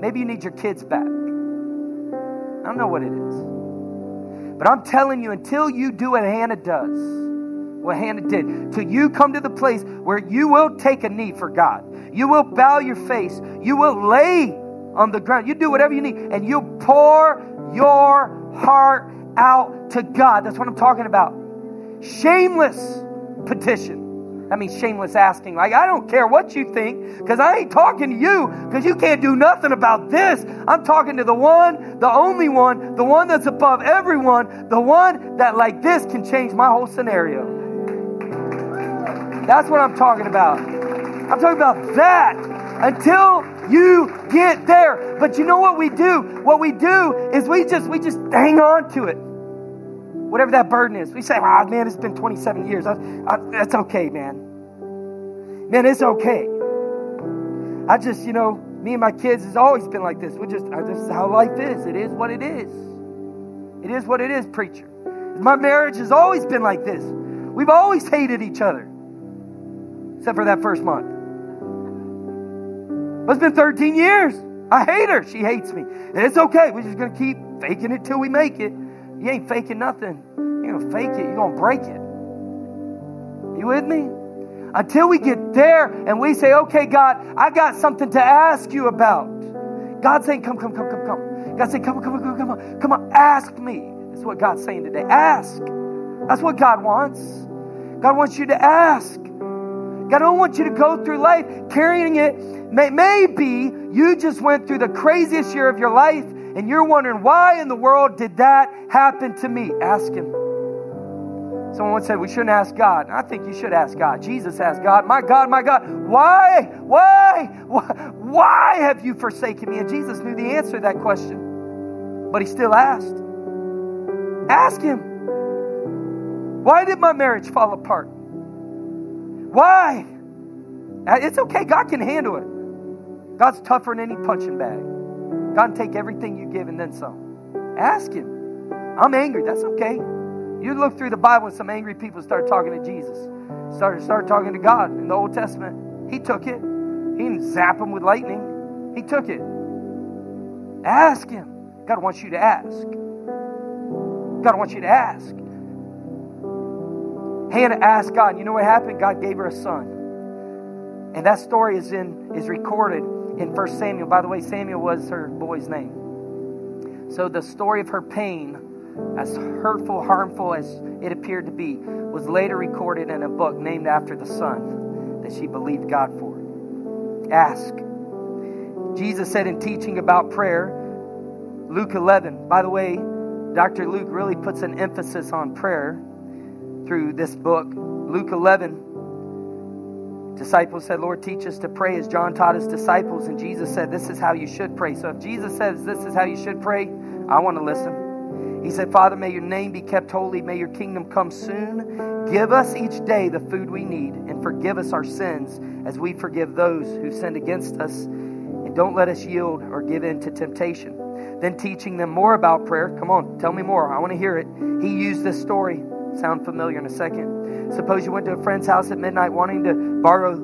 Maybe you need your kids back. I don't know what it is. But I'm telling you, until you do what Hannah does, what Hannah did, till you come to the place where you will take a knee for God, you will bow your face, you will lay on the ground, you do whatever you need, and you pour your heart out to God. That's what I'm talking about. Shameless petition. That means shameless asking. Like, I don't care what you think because I ain't talking to you because you can't do nothing about this. I'm talking to the one, the only one, the one that's above everyone, the one that, like this, can change my whole scenario. That's what I'm talking about. I'm talking about that until you get there. But you know what we do? What we do is we just we just hang on to it. Whatever that burden is. We say, "Ah, man, it's been 27 years. I, I, that's okay, man. Man, it's okay." I just, you know, me and my kids has always been like this. We just this is how life is. It is what it is. It is what it is, preacher. My marriage has always been like this. We've always hated each other. Except for that first month. But it's been 13 years. I hate her. She hates me. And it's okay. We're just going to keep faking it till we make it. You ain't faking nothing. You're going to fake it. You're going to break it. You with me? Until we get there and we say, okay, God, I got something to ask you about. God's saying, come, come, come, come, come. God's saying, come, come, come, come, come, come on, ask me. That's what God's saying today. Ask. That's what God wants. God wants you to ask. God don't want you to go through life carrying it. Maybe you just went through the craziest year of your life and you're wondering, why in the world did that happen to me? Ask Him. Someone once said we shouldn't ask God. I think you should ask God. Jesus asked God, My God, my God, why, why, why, why have you forsaken me? And Jesus knew the answer to that question, but He still asked. Ask Him. Why did my marriage fall apart? Why? Uh, it's okay. God can handle it. God's tougher than any punching bag. God take everything you give and then some. Ask Him. I'm angry. That's okay. You look through the Bible and some angry people start talking to Jesus. Started start talking to God in the Old Testament. He took it. He didn't zap them with lightning. He took it. Ask Him. God wants you to ask. God wants you to ask. Hannah asked God, you know what happened? God gave her a son. And that story is in is recorded in 1 Samuel. By the way, Samuel was her boy's name. So the story of her pain, as hurtful, harmful as it appeared to be, was later recorded in a book named after the son that she believed God for. Ask. Jesus said in teaching about prayer, Luke 11. By the way, Dr. Luke really puts an emphasis on prayer through this book. Luke 11, disciples said, Lord, teach us to pray as John taught his disciples. And Jesus said, This is how you should pray. So if Jesus says this is how you should pray, I want to listen. He said, Father, may your name be kept holy. May your kingdom come soon. Give us each day the food we need and forgive us our sins as we forgive those who sinned against us. And don't let us yield or give in to temptation Then teaching them more about prayer. Come on, tell me more. I want to hear it. He used this story. Sound familiar in a second. Suppose you went to a friend's house at midnight wanting to borrow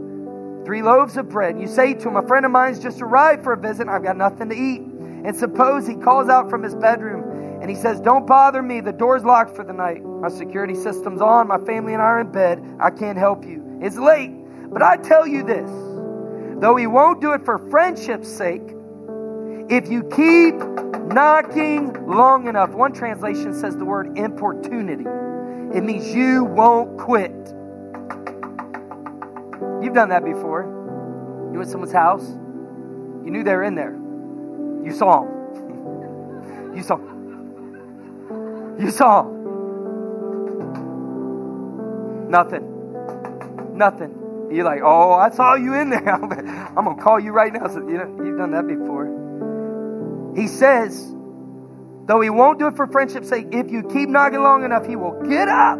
three loaves of bread. And you say to him, A friend of mine's just arrived for a visit. I've got nothing to eat. And suppose he calls out from his bedroom and he says, Don't bother me. The door's locked for the night. My security system's on. My family and I are in bed. I can't help you. It's late. But I tell you this though he won't do it for friendship's sake, if you keep knocking long enough, one translation says the word importunity. It means you won't quit. You've done that before. You went to someone's house, you knew they were in there. You saw them. You saw. You saw them. Nothing. Nothing. You're like, oh, I saw you in there. I'm going to call you right now. So, you know, you've done that before. He says, though he won't do it for friendship's sake, if you keep knocking long enough, he will get up.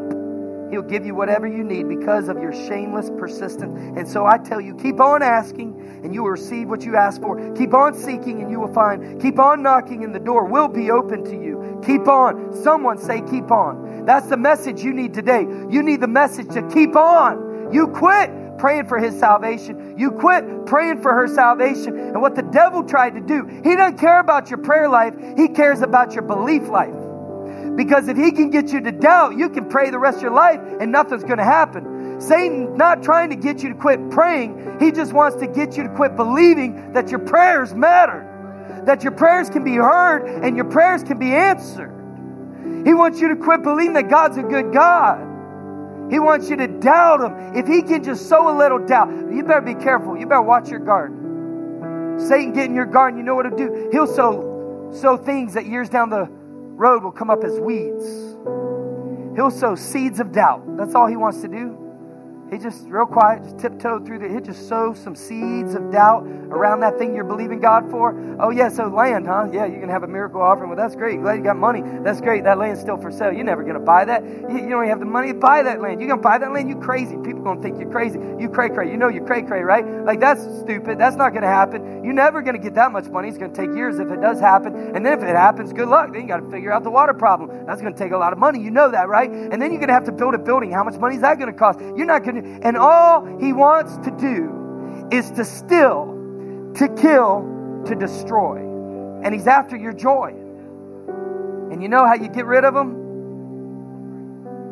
He'll give you whatever you need because of your shameless persistence. And so I tell you, keep on asking and you will receive what you ask for. Keep on seeking and you will find. Keep on knocking and the door will be open to you. Keep on. Someone say, keep on. That's the message you need today. You need the message to keep on. You quit praying for his salvation. You quit praying for her salvation. And what the devil tried to do, he doesn't care about your prayer life, he cares about your belief life. Because if he can get you to doubt, you can pray the rest of your life and nothing's going to happen. Satan's not trying to get you to quit praying, he just wants to get you to quit believing that your prayers matter, that your prayers can be heard and your prayers can be answered. He wants you to quit believing that God's a good God. He wants you to doubt him. If he can just sow a little doubt, you better be careful. You better watch your garden. Satan get in your garden, you know what to do. He'll sow, sow things that years down the road will come up as weeds. He'll sow seeds of doubt. That's all he wants to do. He just real quiet, just tiptoed through the. He just sow some seeds of doubt around that thing you're believing God for. Oh yeah, so land, huh? Yeah, you can have a miracle offering. Well, that's great. Glad you got money. That's great. That land's still for sale. You're never gonna buy that. You, you don't have the money to buy that land. You gonna buy that land? You crazy? People gonna think you're crazy. You cray cray. You know you're cray cray, right? Like that's stupid. That's not gonna happen. You're never gonna get that much money. It's gonna take years if it does happen. And then if it happens, good luck. Then you got to figure out the water problem. That's gonna take a lot of money. You know that, right? And then you're gonna have to build a building. How much money is that gonna cost? You're not gonna. And all he wants to do is to still to kill, to destroy. And he's after your joy. And you know how you get rid of him?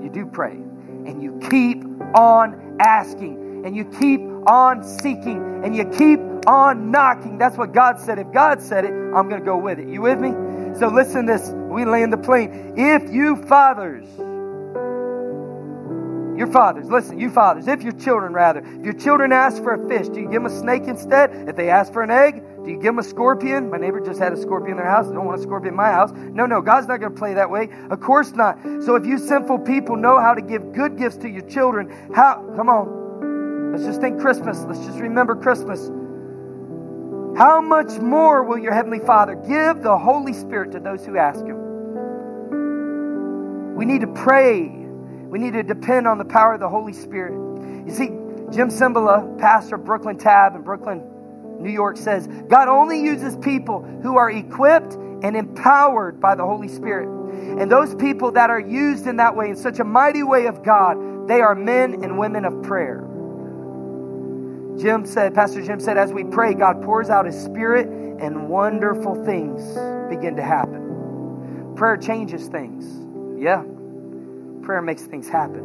You do pray. And you keep on asking. And you keep on seeking. And you keep on knocking. That's what God said. If God said it, I'm going to go with it. You with me? So listen this. We land the plane. If you fathers, your fathers, listen, you fathers, if your children rather, if your children ask for a fish, do you give them a snake instead? If they ask for an egg, do you give them a scorpion? My neighbor just had a scorpion in their house. I don't want a scorpion in my house. No, no, God's not going to play that way. Of course not. So if you sinful people know how to give good gifts to your children, how, come on. Let's just think Christmas. Let's just remember Christmas. How much more will your Heavenly Father give the Holy Spirit to those who ask Him? We need to pray we need to depend on the power of the Holy Spirit. You see, Jim Cymbala, pastor of Brooklyn Tab in Brooklyn, New York, says God only uses people who are equipped and empowered by the Holy Spirit. And those people that are used in that way, in such a mighty way of God, they are men and women of prayer. Jim said, Pastor Jim said, as we pray, God pours out His Spirit and wonderful things begin to happen. Prayer changes things. Yeah, prayer makes things happen.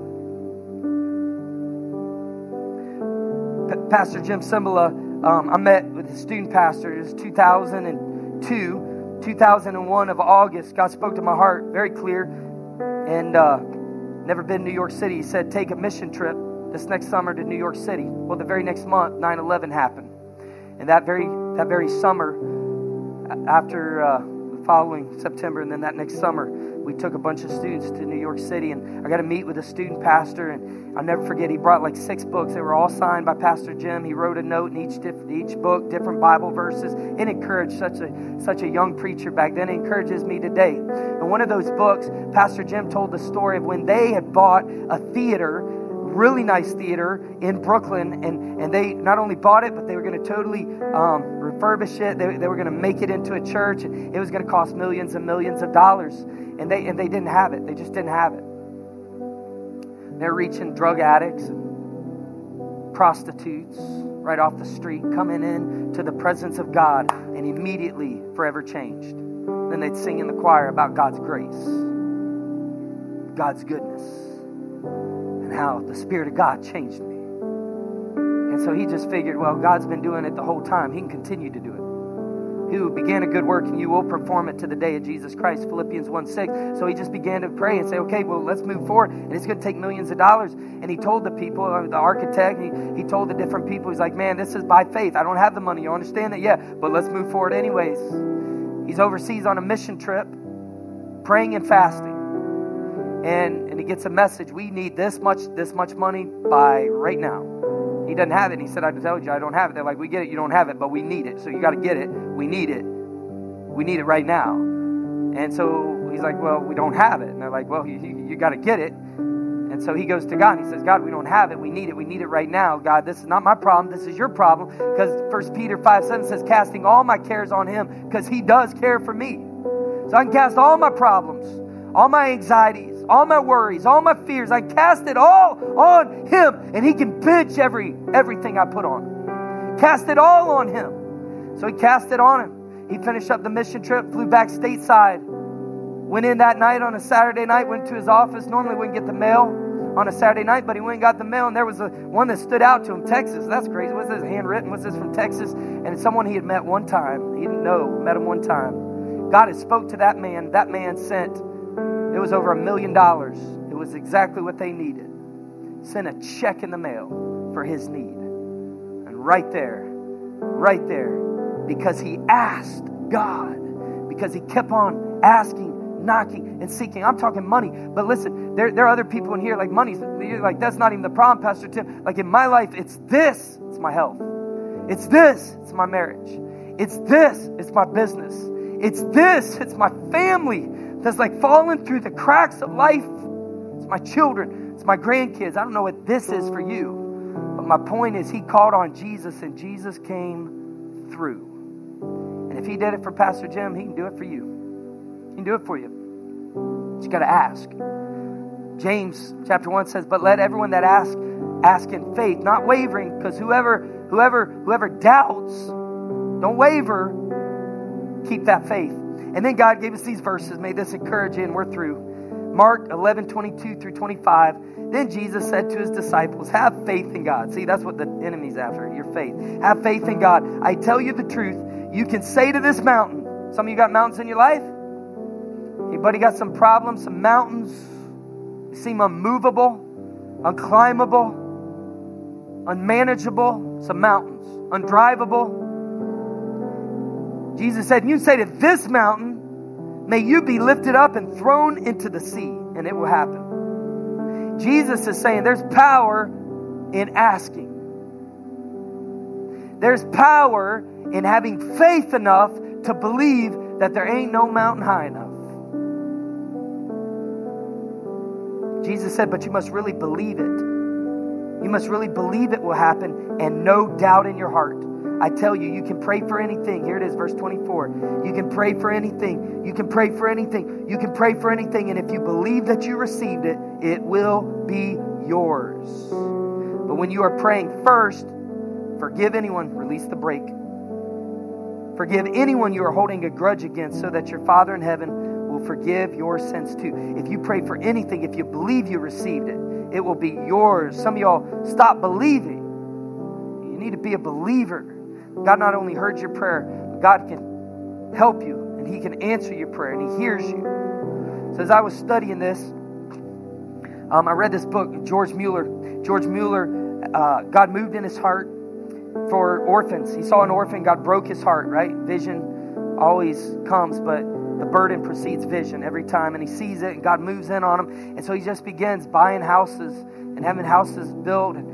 Pastor Jim Cymbala, um, I met with his student pastor. It was 2002, 2001 of August. God spoke to my heart very clear, and uh, never been to New York City. He said, "Take a mission trip this next summer to New York City." Well, the very next month, 9/11 happened, and that very that very summer, after uh, following September, and then that next summer we took a bunch of students to New York City, and I got to meet with a student pastor. And I'll never forget, he brought like six books. They were all signed by Pastor Jim. He wrote a note in each each book, different Bible verses. It encouraged such a such a young preacher back then. It encourages me today. And one of those books, Pastor Jim told the story of when they had bought a theater really nice theater in Brooklyn, and, and they not only bought it, but they were going to totally um, refurbish it. They, they were going to make it into a church. And it was going to cost millions and millions of dollars. And they, and they didn't have it. They just didn't have it. They're reaching drug addicts and prostitutes right off the street, coming in to the presence of God, and immediately forever changed. Then they'd sing in the choir about God's grace, God's goodness, and how the Spirit of God changed me. And so he just figured, well, God's been doing it the whole time. He can continue to do it who began a good work and you will perform it to the day of Jesus Christ. Philippians 1 6. So he just began to pray and say, okay, well, let's move forward. And it's going to take millions of dollars. And he told the people, uh, the architect, he, he told the different people, he's like, man, this is by faith. I don't have the money. You understand that? Yeah, but let's move forward anyways. He's overseas on a mission trip, praying and fasting. And, and he gets a message we need this much this much money by right now he doesn't have it. And he said, I told you I don't have it. They're like, we get it, you don't have it, but we need it. So you got to get it. We need it. We need it right now. And so he's like, well, we don't have it. And they're like, well, you, you, you got to get it. And so he goes to God and he says, God, we don't have it. We need it. We need it right now. God, this is not my problem. This is your problem. Because First Peter 5 7 says, casting all my cares on him because he does care for me. So I can cast all my problems, all my anxieties, all my worries, all my fears. I cast it all on him, and he can bench every everything I put on. Cast it all on him. So he cast it on him. He finished up the mission trip, flew back stateside, went in that night on a Saturday night, went to his office. Normally wouldn't get the mail on a Saturday night, but he went and got the mail, and there was a one that stood out to him. Texas, that's crazy. What's this handwritten? What's this from Texas? And it's someone he had met one time. He didn't know, met him one time. God had spoke to that man. That man sent was over a million dollars. It was exactly what they needed. Sent a check in the mail for his need. And right there, right there, because he asked God, because he kept on asking, knocking, and seeking. I'm talking money, but listen, there, there are other people in here like money's like that's not even the problem, Pastor Tim. Like in my life, it's this, it's my health. It's this, it's my marriage. It's this, it's my business. It's this, it's my family that's like falling through the cracks of life. It's my children, it's my grandkids. I don't know what this is for you. But my point is, he called on Jesus and Jesus came through. And if he did it for Pastor Jim, he can do it for you. He can do it for you. But you got to ask. James chapter 1 says, But let everyone that asks ask in faith, not wavering, because whoever whoever whoever doubts, don't waver, keep that faith. And then God gave us these verses. May this encourage you, and we're through. Mark 11, 22 through 25. Then Jesus said to his disciples, Have faith in God. See, that's what the enemy's after, your faith. Have faith in God. I tell you the truth. You can say to this mountain, some of you got mountains in your life? Anybody got some problems, some mountains? Seem unmovable, unclimbable, unmanageable, some mountains, undrivable. Jesus said, You say to this mountain, may you be lifted up and thrown into the sea, and it will happen. Jesus is saying there's power in asking. There's power in having faith enough to believe that there ain't no mountain high enough. Jesus said, but you must really believe it. You must really believe it will happen and no doubt in your heart. I tell you, you can pray for anything. Here it is, verse 24. You can pray for anything. You can pray for anything. You can pray for anything. And if you believe that you received it, it will be yours. But when you are praying first, forgive anyone, release the brake. Forgive anyone you are holding a grudge against so that your Father in heaven will forgive your sins too. If you pray for anything, if you believe you received it, it will be yours. Some of y'all stop believing. You need to be a believer. God not only heard your prayer, but God can help you and He can answer your prayer and He hears you. So as I was studying this, um, I read this book, George Mueller. George Mueller, uh, God moved in his heart for orphans. He saw an orphan, God broke his heart, right? Vision always comes, but the burden precedes vision every time, and he sees it, and God moves in on him. And so he just begins buying houses and having houses built and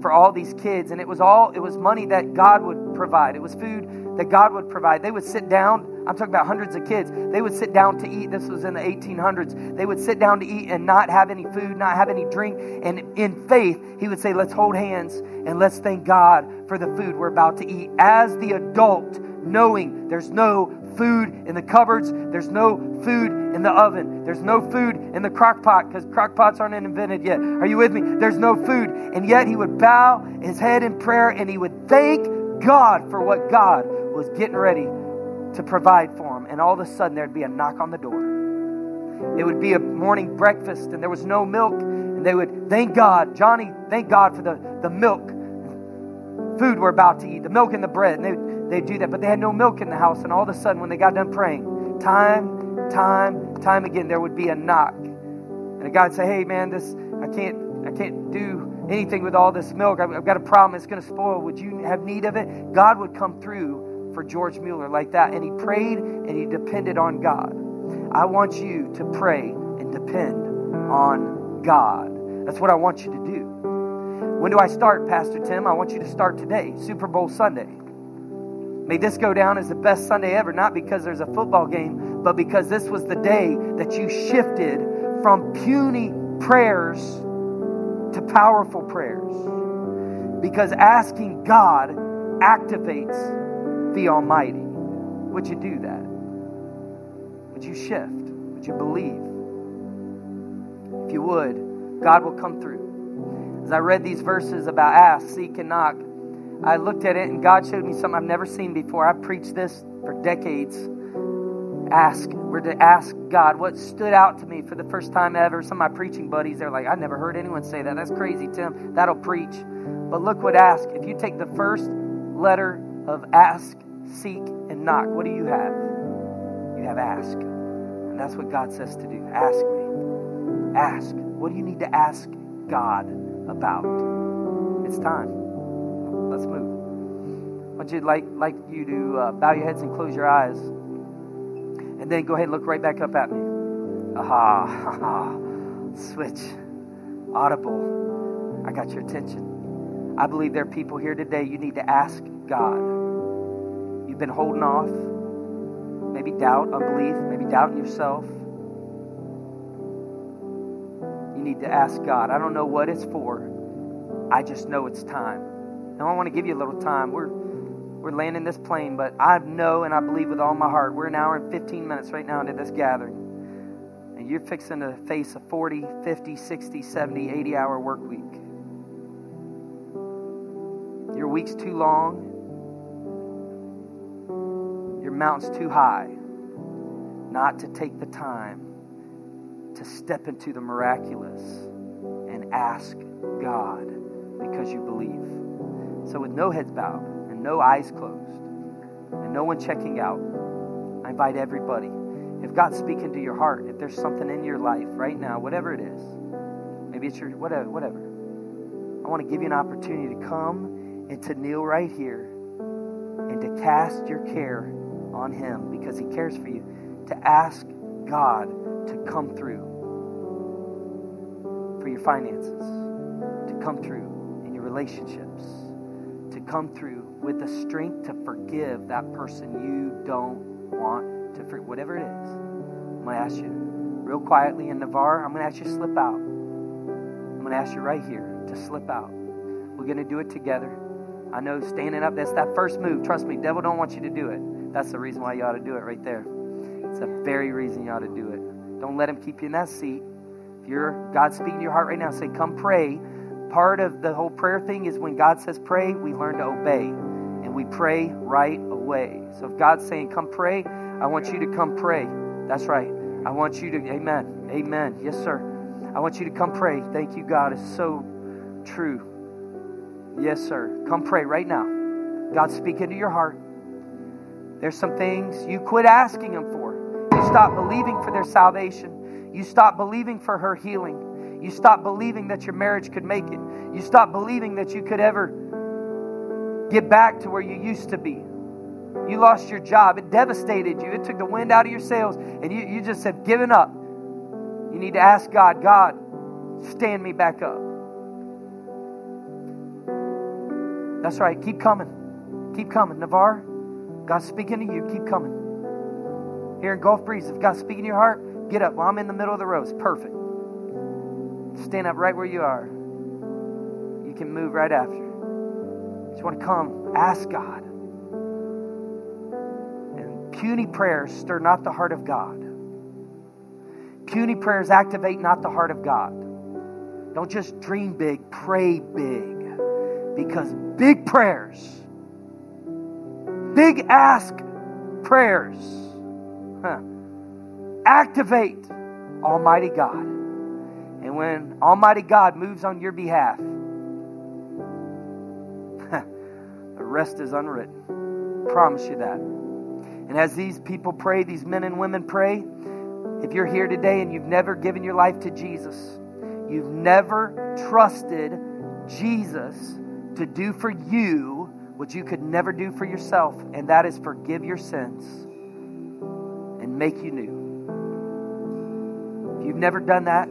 for all these kids and it was all it was money that god would provide it was food that god would provide they would sit down i'm talking about hundreds of kids they would sit down to eat this was in the 1800s they would sit down to eat and not have any food not have any drink and in faith he would say let's hold hands and let's thank god for the food we're about to eat as the adult knowing there's no food in the cupboards, there's no food in the oven, there's no food in the crock pot because crock pots aren't invented yet. Are you with me? There's no food. And yet he would bow his head in prayer and he would thank God for what God was getting ready to provide for him. And all of a sudden there'd be a knock on the door. It would be a morning breakfast and there was no milk. And they would thank God, Johnny, thank God for the, the milk food we're about to eat, the milk and the bread. And they, they'd do that. But they had no milk in the house. And all of a sudden, when they got done praying, time, time, time again, there would be a knock. And a guy would say, Hey, man, this, I can't, I can't do anything with all this milk. I've, I've got a problem. It's going to spoil. Would you have need of it? God would come through for George Mueller like that. And he prayed and he depended on God. I want you to pray and depend on God. That's what I want you to do. When do I start, Pastor Tim? I want you to start today, Super Bowl Sunday. May this go down as the best Sunday ever, not because there's a football game, but because this was the day that you shifted from puny prayers to powerful prayers. Because asking God activates the Almighty. Would you do that? Would you shift? Would you believe? If you would, God will come through. As I read these verses about ask, seek, and knock, I looked at it and God showed me something I've never seen before. I've preached this for decades. Ask. We're to ask God. What stood out to me for the first time ever, some of my preaching buddies, they're like, I never heard anyone say that. That's crazy, Tim. That'll preach. But look what ask. If you take the first letter of ask, seek, and knock, what do you have? You have ask. And that's what God says to do. Ask me. Ask. What do you need to ask God about? It's time. Let's move. I want you like like you to uh, bow your heads and close your eyes, and then go ahead and look right back up at me. Aha, aha. Switch. Audible. I got your attention. I believe there are people here today. You need to ask God. You've been holding off. Maybe doubt, unbelief, maybe doubting yourself. You need to ask God. I don't know what it's for. I just know it's time. Now I want to give you a little time. We're we're landing this plane, but I know and I believe with all my heart, we're an hour and 15 minutes right now into this gathering. And you're fixing to face a 40, 50, 60, 70, 80 hour work week. Your week's too long. Your mountain's too high not to take the time to step into the miraculous and ask God because you believe. So, with no heads bowed no eyes closed and no one checking out, I invite everybody. If God's speaking to your heart, if there's something in your life right now, whatever it is, maybe it's your whatever, whatever. I want to give you an opportunity to come and to kneel right here and to cast your care on Him because He cares for you to ask God to come through for your finances, to come through in your relationships, to come through with the strength to forgive that person you don't want to forgive, whatever it is. I'm going to ask you real quietly in Navarre, I'm going to ask you to slip out. I'm going to ask you right here to slip out. We're going to do it together. I know standing up, that's that first move. Trust me, devil don't want you to do it. That's the reason why you ought to do it right there. It's the very reason you ought to do it. Don't let him keep you in that seat. If you're God speaking to your heart right now, say, come pray. Part of the whole prayer thing is when God says pray, we learn to obey. And we pray right away. So if God's saying, come pray, I want you to come pray. That's right. I want you to, amen. Amen. Yes, sir. I want you to come pray. Thank you, God. It's so true. Yes, sir. Come pray right now. God, speak into your heart. There's some things you quit asking Him for. You stop believing for their salvation. You stop believing for her healing. You stop believing that your marriage could make it. You stop believing that you could ever get back to where you used to be. You lost your job. It devastated you. It took the wind out of your sails. And you, you just said, given up. You need to ask God, God, stand me back up. That's right. Keep coming. Keep coming. Navarre, God's speaking to you. Keep coming. Here in Gulf Breeze, if God's speaking to your heart, get up. Well, I'm in the middle of the rows. Perfect. Stand up right where you are. You can move right after. Just want to come. Ask God. And puny prayers stir not the heart of God. Puny prayers activate not the heart of God. Don't just dream big, pray big. Because big prayers, big ask prayers, huh, activate Almighty God. And when Almighty God moves on your behalf, the rest is unwritten. I Promise you that. And as these people pray, these men and women pray, if you're here today and you've never given your life to Jesus, you've never trusted Jesus to do for you what you could never do for yourself, and that is forgive your sins and make you new. If you've never done that,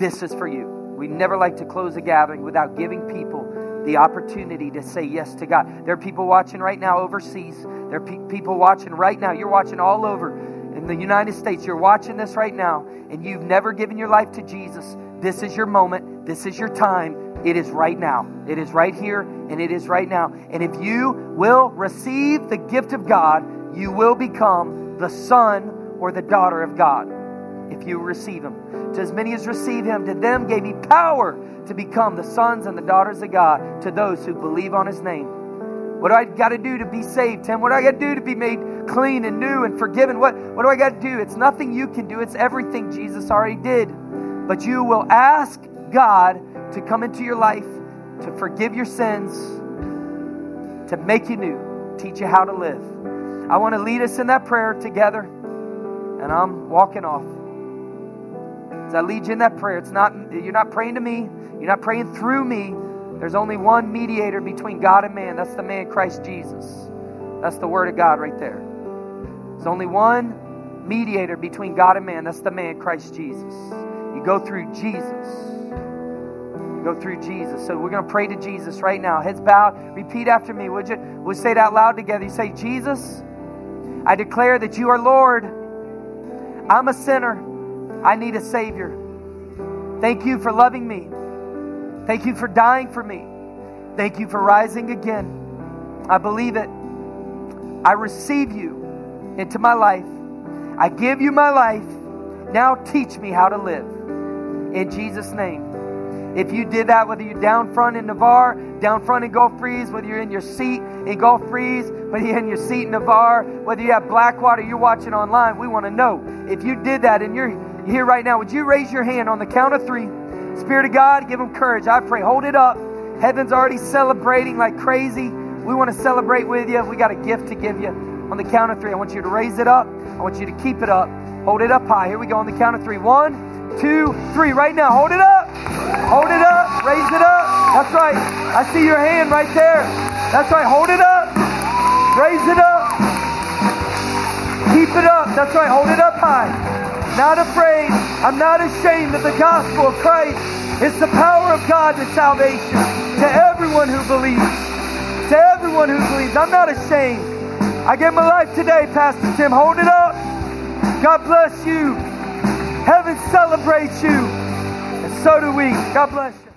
this is for you. We never like to close a gathering without giving people the opportunity to say yes to God. There are people watching right now overseas. There are pe- people watching right now. You're watching all over in the United States. You're watching this right now, and you've never given your life to Jesus. This is your moment. This is your time. It is right now. It is right here, and it is right now. And if you will receive the gift of God, you will become the son or the daughter of God. If you receive Him. To as many as receive Him, to them gave He power to become the sons and the daughters of God, to those who believe on His name. What do I got to do to be saved, Tim? What do I got to do to be made clean and new and forgiven? What, what do I got to do? It's nothing you can do, it's everything Jesus already did. But you will ask God to come into your life, to forgive your sins, to make you new, teach you how to live. I want to lead us in that prayer together, and I'm walking off. As I lead you in that prayer, it's not you're not praying to me, you're not praying through me. There's only one mediator between God and man. That's the man Christ Jesus. That's the word of God right there. There's only one mediator between God and man. That's the man Christ Jesus. You go through Jesus. You go through Jesus. So we're going to pray to Jesus right now. Heads bowed. Repeat after me. Would you? We'll say it out loud together. You say, Jesus, I declare that you are Lord. I'm a sinner. I need a Savior. Thank you for loving me. Thank you for dying for me. Thank you for rising again. I believe it. I receive you into my life. I give you my life. Now teach me how to live. In Jesus' name. If you did that, whether you're down front in Navarre, down front in Gulf whether you're in your seat in Gulf whether you're in your seat in Navarre, whether you have Blackwater, you're watching online, we want to know. If you did that and you're here right now, would you raise your hand on the count of three? Spirit of God, give them courage. I pray. Hold it up. Heaven's already celebrating like crazy. We want to celebrate with you. We got a gift to give you. On the count of three, I want you to raise it up. I want you to keep it up. Hold it up high. Here we go on the count of three. One, two, three. Right now. Hold it up. Hold it up. Raise it up. That's right. I see your hand right there. That's right. Hold it up. Raise it up. Keep it up. That's right. Hold it up high. Not afraid. I'm not ashamed of the gospel of Christ. It's the power of God to salvation to everyone who believes. To everyone who believes. I'm not ashamed. I give my life today, Pastor Tim. Hold it up. God bless you. Heaven celebrates you. And so do we. God bless you.